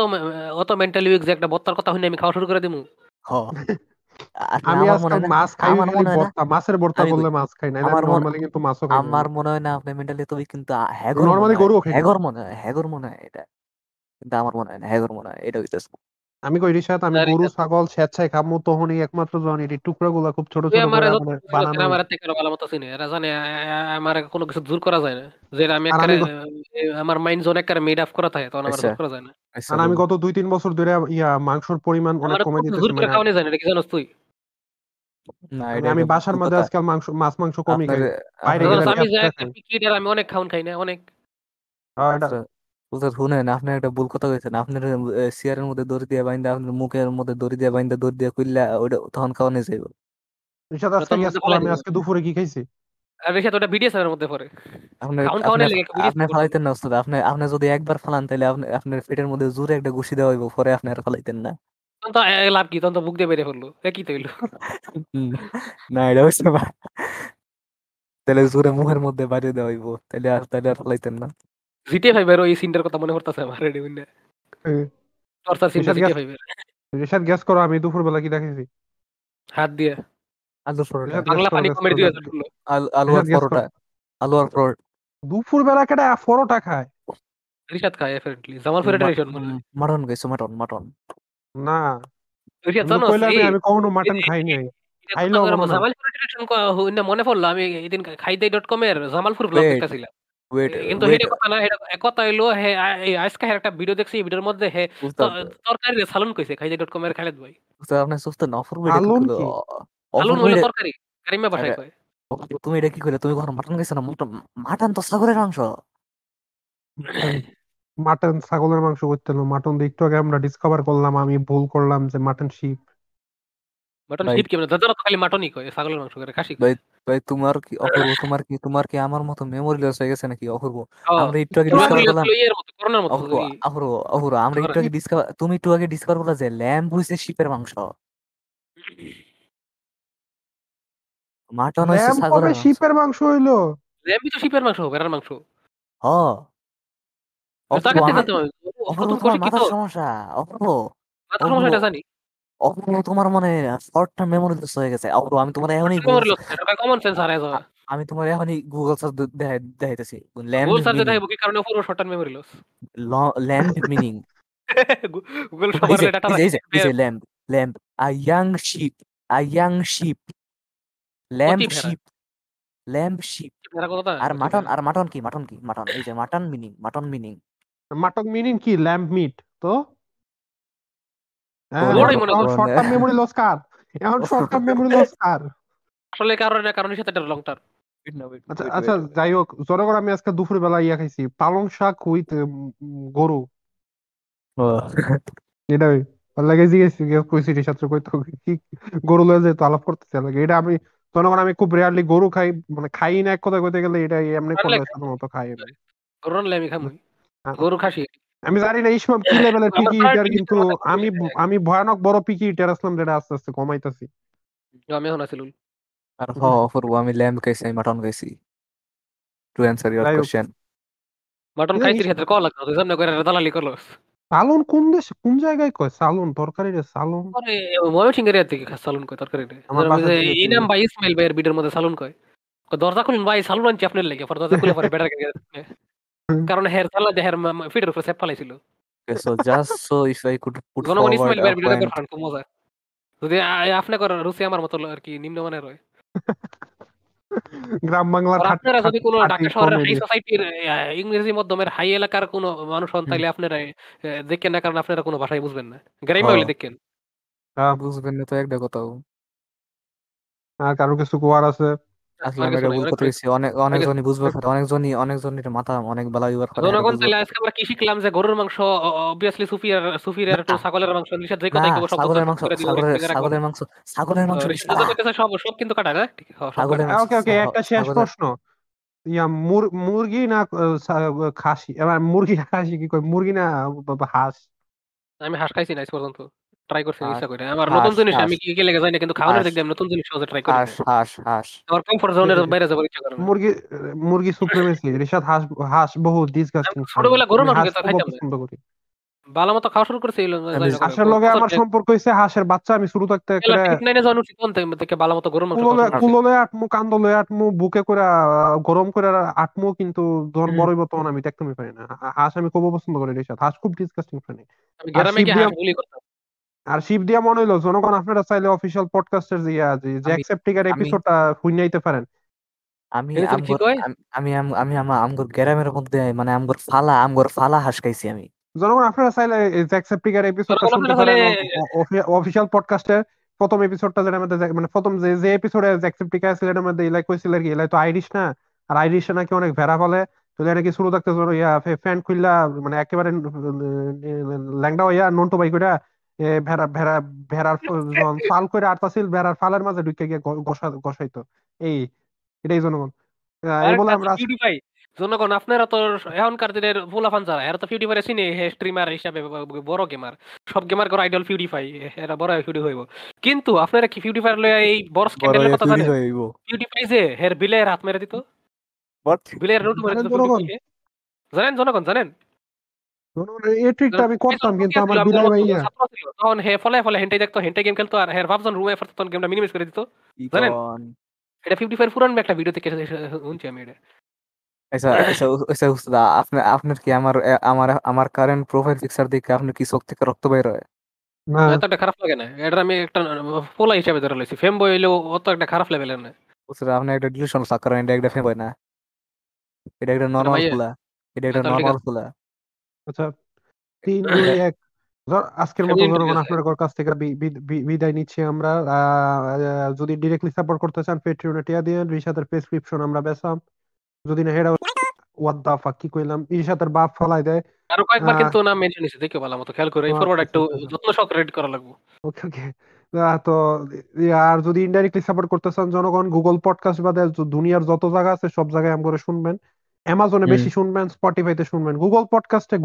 অত মেন্টালি উইক যে একটা ভর্তার কথা হইনি আমি খাওয়া শুরু করে দিমু? আমি মনে হয় না মাছ খাই ভর্তা মাছের ভর্তা করলে মাছ খাই না আমার মনে নর্মালি কিন্তু মাছও খাই। আমার মনে হয় না আপনি মেন্টালি তবে কিন্তু আ- হ্যাগর মনে নর্মালি হয় গরুও খাই। হ্যাগর মনে হয় হ্যাগর মনে হয় এটা। কিন্তু আমার মনে হয় না হ্যাগর মনে হয় এটা হইতেছে। আমি কই রিসাত আমি গরু ছাগল স্বেচ্ছায় খামু তখনই একমাত্র যখন এটি টুকরা গুলা খুব ছোট ছোট করে মানে বানানো। আমার থেকে ভালো মতো চিনে। এরা জানে আমার কোনো কিছু দূর করা যায় না। যে আমি একারে আমি আমার মাইন্ড জোন একারে মেড আপ করা থাকে তখন আমার আচ্ছা। দূর করা যায় না। আচ্ছা আর আমি গত দুই তিন বছর ধরে ইয়া মাংসর পরিমাণ অনেক কমে দিতেছি জোর করে মানে খাওয়ানি যায় না এটা কি জানোস তুই? না আমি এটা আমি বাসার মধ্যে আজকাল মাংস মাছ মাংস কমই খাই। বাইরে গেলে আমি আমি অনেক খাউন খাই না অনেক। শুনেন আপনি একটা ভুল কথা কইছেন। আপনার চেয়ারের মধ্যে দড়ি দিয়ে বাইন্দা আপনার মুখের মধ্যে দড়ি দিয়ে বাইন্দা দড়ি দিয়ে কইলা ওটা তখন খাওয়ানো যাইব। আজকে দুপুরে কি খাইছি? আর বেশি ওটা বিডিএস এর মধ্যে পড়ে। আপনি আপনি খাওয়ানোর লেগে বিডিএস আপনি ফালাইতেন না ওস্তাদ আপনি আপনি যদি একবার ফালান তাহলে আপনি আপনার পেটের মধ্যে জোরে একটা ঘুষি দেওয়া হইব পরে আপনি আর ফালাইতেন না। তো লাভ কি? তখন তো বুক দিয়ে কি তৈল? হুম, না এটা হচ্ছে তাহলে জোরে মুখের মধ্যে বাইরে দেওয়া হইব তাহলে আর তাহলে আর ফালাইতেন না। জিটিএ ফাইভের ওই সিনটার কথা মনে পড়তেছে আমার রেডি উইন্ডে টর্চার সিনটা জিটিএ গ্যাস ফাইভের রিসাত গ্যাস করো আমি দুপুর বেলা কি দেখেছি? হাত দিয়ে। আলুর পরোটা বাংলা পানি কমেডি দিয়ে আলু আলু আর পরোটা আলু আর পরোটা। দুপুর বেলা কেটে পরোটা খায়। রিশাদ খায় এফারেন্টলি জামাল ফেডারেশন বলে মাটন গেছো মাটন মাটন। না। রিশাদ জানো আমি কখনো মাটন খাই নাই ফেডারেশন মনে পড়ল আমি এদিন খাইদাই ডট কম এর জামালপুর ব্লগ দেখতেছিলাম। ওয়েট কিন্তু ওয়েট এটা কথা না এটা কথা হইল হে আ- এই আজকে একটা ভিডিও দেখছি এই ভিডিওর মধ্যে হে উস্তাদ তরকারি সালুন কইছে খাইদাই ডট কম এর খালেদ ভাই। উস্তাদ আপনি সুস্থ না? অফুর এটা কি আলুন কইলো কি? সালুন অফুর হইল তরকারি কারিমা ভাষায় আরে, কয়। তুমি এটা কি কইলে? তুমি কখনো মাটন গেছো না? মাটন মাটন তো সাগরের মাংস। মাটন ছাগলের মাংস করতে হলো। মাটন দিয়ে একটু আগে আমরা ডিসকভার করলাম আমি ভুল করলাম যে মাটন শিপ মাটন ভাই। শিপ কেমন দাদা তো খালি মাটনই কয় ছাগলের মাংস করে খাসি ভাই কয়। ভাই তোমার কি অপূর্ব তোমার কি তোমার কি আমার মতো মেমোরি লস হয়ে গেছে নাকি? অপূর্ব। আমরা একটু আগে ডিসকভার করলাম করোনার মতো অপূর্ব অপূর্ব অপূর্ব। আমরা একটু আগে ডিসকভার তুমি একটু আগে ডিসকভার করলা যে ল্যাম্ব হইছে শিপের মাংস। মাটন হইছে মাংস। শিপের মাংস হইল? ল্যাম্বই তো শিপের মাংস ভেড়ার মাংস। হ। অপূর্ব মাথার সমস্যা অপূর্ব। মাথার সমস্যা এটা জানি। তোমার মানে শর্ট টার্ম মেমোরি লস হয়ে গেছে। আমি তোমার এখনই মেমোরি লস এটা কমন সেন্স হারায় আমি তোমার এখনই গুগল সার্চ দেখাইতেছি। ল্যান্ড গুগল সার্চে দেখাইব কি কারণে পুরো short term memory loss land meaning Google এই সবার যে ডাটা এই a young sheep a young sheep lamb ভেড়া? শিপ ল্যাম্ব শিপ আর মাটন আর মাটন কি? মাটন কি? মাটন এই যে mutton meaning mutton meaning mutton meaning কি? ল্যাম্প মিট তো। শর্ট টার্ম মেমোরি লস কার এখন শর্ট টার্ম মেমোরি লস কার? আসলে কারণে কারণের সাথে এটা লং টার্ম আচ্ছা আচ্ছা যাই হোক জনগণ আমি আজকে দুপুর বেলা ইয়া খাইছি। পালং শাক উইথ গরু। লাগে জিজ্ঞেস কইছি কইতো কি গরু লয়ে যেত আলাপ করতেছে লাগে এটা আমি জনগণ আমি খুব রেয়ারলি গরু খাই মানে খাই না এক কথা কইতে গেলে এটা এমনি করলে সাধারণত খাই গরু আমি হ্যাঁ। গরু খাসি। আমি জানি না এই সময় কি লেভেলের পিকি ইটার কিন্তু আমি আমি ভয়ানক বড় পিকি ইটার আসলাম যেটা আস্তে আস্তে কমাইতেছি। আমি এখন আছি লুল। আর হ অপূর্ব আমি ল্যাম্ব খাইছি আমি মাটন খাইছি। To answer your question mutton এই খাইতির জিনিস- ক্ষেত্রে কল লাগতো সামনে করে দালালি করল। সালুন কোন দেশ কোন জায়গায় কয়? সালুন তরকারি রে সালুন আরে ময়মনসিং এরিয়া থেকে খা- সালুন কয় তরকারি রে। আমার একটু- ইনাম ভাই ইসমাইল ভাইয়ের ভিডিওর মধ্যে সালুন কয়। কয়, দরজা খুলুন ভাই সালুন আনছি আপনার লাগে পরে দরজা খুলে পরে বেটার কারণ হেয়ার সালা যে হেয়ার ফিটের উপরে সেপ ফালাইছিল। So just so if I could put জনগণ ফরওয়ার্ড ইসমাইল ভাইয়ের ভিডিও দেখবেন খুব মজা। যদি আপনি করেন রুচি আমার মতো আর কি নিম্নমানের হয়। গ্রাম বাংলার আর আপনারা যদি কোনো ঢাকা শহরের হাই সোসাইটির ইংরেজি মাধ্যমের হাই এলাকার কোনো মানুষ হন তাইলে আপনারা দেখেন না কারণ আপনারা কোনো ভাষাই বুঝবেন না। গ্রামে হ্যাঁ। হইলে দেখেন। আহ, বুঝবেন না তো একটা কথাও। আর কারও কিছু কোয়ার আছে? আসলে আমি এটা অনেক অনেক অনেকজনই বুঝবে অনেকজনই অনেকজনই মাথা অনেক বেলা ইউবার করে। জনগণ তাহলে আজকে আমরা কি শিখলাম যে গরুর মাংস অবভিয়াসলি সুফিয়ার সুফিয়ার একটু ছাগলের মাংস নিষেধ যে ছাগলের ছাগলের ছাগলের সব সব কিন্তু কাটা না হ্যাঁ, ওকে ওকে একটা শেষ প্রশ্ন। ইয়া মুর- মুরগি না খাসি? এবার মুরগি না খাসি কি কয়? মুরগি না হাঁস? আমি হাঁস খাইছি না আজ পর্যন্ত। ট্রাই করছি ইচ্ছা করে। আমার নতুন জিনিস আমি কি কি লেগে যাই না কিন্তু খাওয়ানোর। দিক দিয়ে নতুন জিনিস সহজে ট্রাই করি হাঁস হাঁস হাঁস আমার কমফোর্ট জোনের বাইরে যাবার ইচ্ছা করে মুরগি মুরগি সুপ্রিমেসি রিশাদ হাঁস হাঁস বহু ডিসগাস্টিং ছোটবেলা গরুর মাংস খেতে খাইতাম। ভালো মতো খাওয়া শুরু করছে। হাঁসের লগে আমার সম্পর্ক হইছে হাঁসের বাচ্চা আমি শুরু থাকতে করে নাইনে জানো কোন থেকে ভালো মতো গরম মাংস কুলোলে আটমু কান্দলে আটমু বুকে করে গরম করে আটমু কিন্তু যখন হুম। বড় হইব তখন আমি দেখতে পারি না। হাঁস আমি খুব পছন্দ করি রেশাদ। হাঁস খুব ডিসকাস্টিং প্রাণী। আমি গ্রামে গিয়ে হাঁস বুলি করতাম। আর শিব দিয়া মনে হইল জনগণ আপনারা চাইলে অফিসিয়াল পডকাস্টের যে ইয়া যে অ্যাকসেপ্টিকার এপিসোডটা শুনাইতে পারেন। আমি? আম- আমি আমি আমগর গ্রামের মধ্যে মানে আমগর ফালা আমগর ফালা হাঁস খাইছি আমি। জনগণ আপনারা চাইলে অ্যাকসেপ্টিকার এপিসোডটা শুনতে পারেন অফিসিয়াল পডকাস্টের প্রথম এপিসোডটা যেটা আমাদের মানে প্রথম যে যে এপিসোডে অ্যাকসেপ্টিকার ছিল এটার মধ্যে ইলাই কইছিল আর কি ইলাই তো আইরিশ না। আর আইরিশে নাকি অনেক ভেড়া ফলে তো এটা নাকি শুরু থাকতে ইয়া ফ্যান খুললা মানে একেবারে ল্যাংডা হইয়া নন্টু বাই কইরা ভেড়া ভেড়া ভেড়ার যখন ফাল করে আটতাছিল ভেড়ার ফালের মাঝে ঢুকে গিয়ে গসাইতো। এই এটাই জনগণ। এই বলে আমরা জনগণ আপনারা তো এখনকার দিনের ফুলাফান যারা এরা তো চিনি হে স্ট্রিমার হিসাবে বড় গেমার সব গেমার করে আইডল পিউডিফাই এরা বড় পিউডি হইব। কিন্তু আপনারা কি পিউডিফাই লয় এই বড় স্ক্যান্ডালের কথা জানেন? পিউডিফাই যে হের বিলের হাত মেরে দিত। বিলের রুট মেরে দিত জানেন জনগণ? জানেন? জনগণ জানেন জনগণ, এই ট্রিকটা আমি করতাম কিন্তু আমার বিদায় ভাইয়া। তখন হে ফলে ফলে হেন্টাই দেখতো হেন্টাই গেম খেলতো আর হের ভাবজন রুমে ফেরত তখন গেমটা মিনিমাইজ করে দিত। জানেন? এটা পিউডিফাই পুরান একটা ভিডিও থেকে শুনছি আমি এটা। আচ্ছা আচ্ছা আচ্ছা উস্তাদ আপনার আপনার কি আমার আমার আমার কারেন্ট প্রোফাইল পিকচার দেখে আপনার কি চোখ থেকে রক্ত বের হয়? না। এতটা খারাপ লাগে না। এটা আমি একটা পোলা হিসাবে ধরে লইছি। ফেম বই হইলেও অত একটা খারাপ লেভেলের না। উস্তাদ আপনি একটা ডিলিশন সাক এটা একটা ফেম না। এটা একটা নর্মাল ভাইয়া, খোলা এটা একটা নর্মাল। আচ্ছা তিন দুই এক। আজকের মতো days, আপনার কাছ থেকে বিদায় নিচ্ছি আমরা। যদি ডিরেক্টলি সাপোর্ট করতে চান পেট্রিয়নে টিয়া দিয়ে রিশাতের প্রেসক্রিপশন আমরা বেসাম যদি না হেরা ওয়াট দা ফাক কি কইলাম? রিশাতের বাপ ফলাই দেয়। আরও কয়েকবার কিন্তু নাম মেনশন হয়েছে দেখো ভালো মতো। খেয়াল করে আচ্ছা, ফরওয়ার্ড একটু আচ্ছা, আচ্ছা। যত্ন সহ রেড করা লাগবে। ওকে ওকে তো আর যদি ইনডাইরেক্টলি সাপোর্ট করতে চান জনগণ গুগল পডকাস্ট বাদে দুনিয়ার যত জায়গা আছে সব জায়গায় আম করে শুনবেন। অ্যামাজনে বেশি শুনবেন স্পটিফাইতে শুনবেন গুগল পডকাস্টে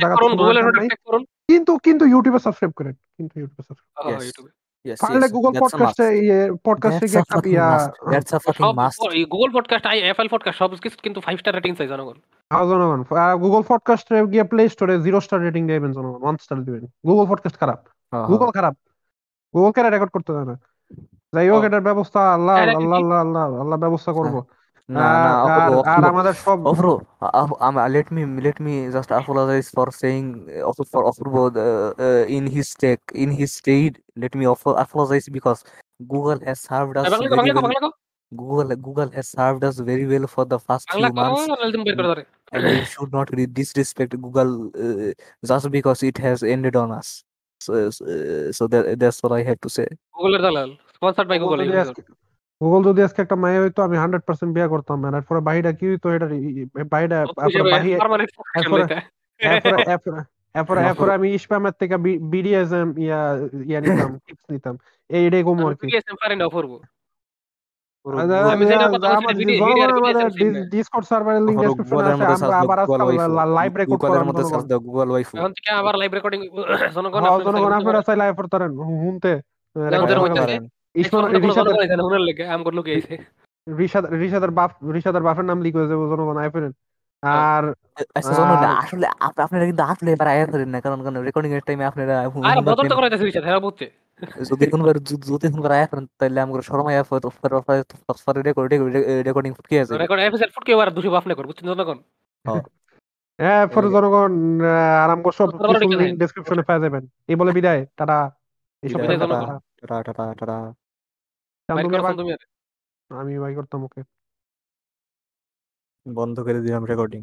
জায়গা করুন কোনো কিন্তু কিন্তু ইউটিউবে সাবস্ক্রাইব করেন কিন্তু ইউটিউবে সাবস্ক্রাইব হ্যাঁ, Yes. পারলে গুগল পডকাস্টে ইয়ে পডকাস্টে গিয়ে a একটা fucking ইয়া must. That's a fucking Google podcast I FL podcast সব কিছু কিন্তু ফাইভ স্টার রেটিং চাই জনগণ। জনগণ গুগল পডকাস্টে গিয়ে প্লে স্টোরে জিরো স্টার রেটিং দিবেন জনগণ ওয়ান স্টার দিবেন। গুগল পডকাস্ট খারাপ হ্যাঁ, গুগল খারাপ। গুগল কেন রেকর্ড করতে দেয় না। যাই হোক ও। এটার ব্যবস্থা আল্লাহ আল্লাহ আল্লাহ আল্লাহ ব্যবস্থা করব। না না আর আর অপূর্ব, আর অপূর্ব। আমাদের সব Oh bro, uh, um, let me let me just apologize for saying uh, also for Apurvo uh, uh, in his tech in his state. Let me offer apologize because Google has served us Bangla very Bangla well. Bangla Google Google has served us very well for the past Bangla few months, একদম বের করে ধরে and we should not re- disrespect Google uh, just because it has ended on us. So uh, so that, that's what I had to say. গুগলের দালাল স্পন্সর্ড বাই গুগল Google যদি আজকে গুগল একটা মায়া হইতো আমি হান্ড্রেড পার্সেন্ট বিয়া করতাম আর এরপরে বাহিটা কি হইতো এটা বাহিটা এরপরে বাহি পার্মানেন্ট এরপরে- এরপরে এরপরে এরপরে এরপরে আমি ইসপামের থেকে বিডিএসএম ইয়া ইয়া নিতাম টিপস নিতাম এই এটাই কম আর কি পারি পুরো ডিসকর্ড সার্ভারের লিংক ডেসক্রিপশনে আছে আমরা আবার। লাইভ রেকর্ড করার দাও, Google waifu। এখন থেকে আবার লাইভ রেকর্ডিং জনগণ হ্যাঁ, আপনারা চাইলে আপনারা করতে লাইভ হুনতে রেকর্ড মধ্যে করা আছে। পারেন। জনগণ এখানে হুনার লেগে আমগর লোকে আইছে। রিশাদ রিশাদের বাপ রিশাদের বাপের নাম লিখ জনগণ আইফেন আর জানুন আর- আসলে আপনারা কিন্তু আসলে এবার আয়া করেন না কারণ কারণ রেকর্ডিং এর টাইমে আপনারা আর বদল তো করাইতেছে রিশাদ হেরা বুঝছে যদি কোনবার যদি যদি কোনবার আয়া করেন তাহলে আমাকে শরম আয়া photo photo photo recording recording ফুটকে আছে। রেকর্ড এপিসোড ফুটকে আর দুশো বাফনে কর বুঝছেন জনগণ? হ্যাঁ পরে জনগণ আরাম। ডেসক্রিপশনে পেয়ে যাবেন। এই বলে বিদায় টাটা। এইসব টাটা টাটা। বাইর তুমি আর। আমি বাই করতাম ওকে বন্ধ করে দিলাম রেকর্ডিং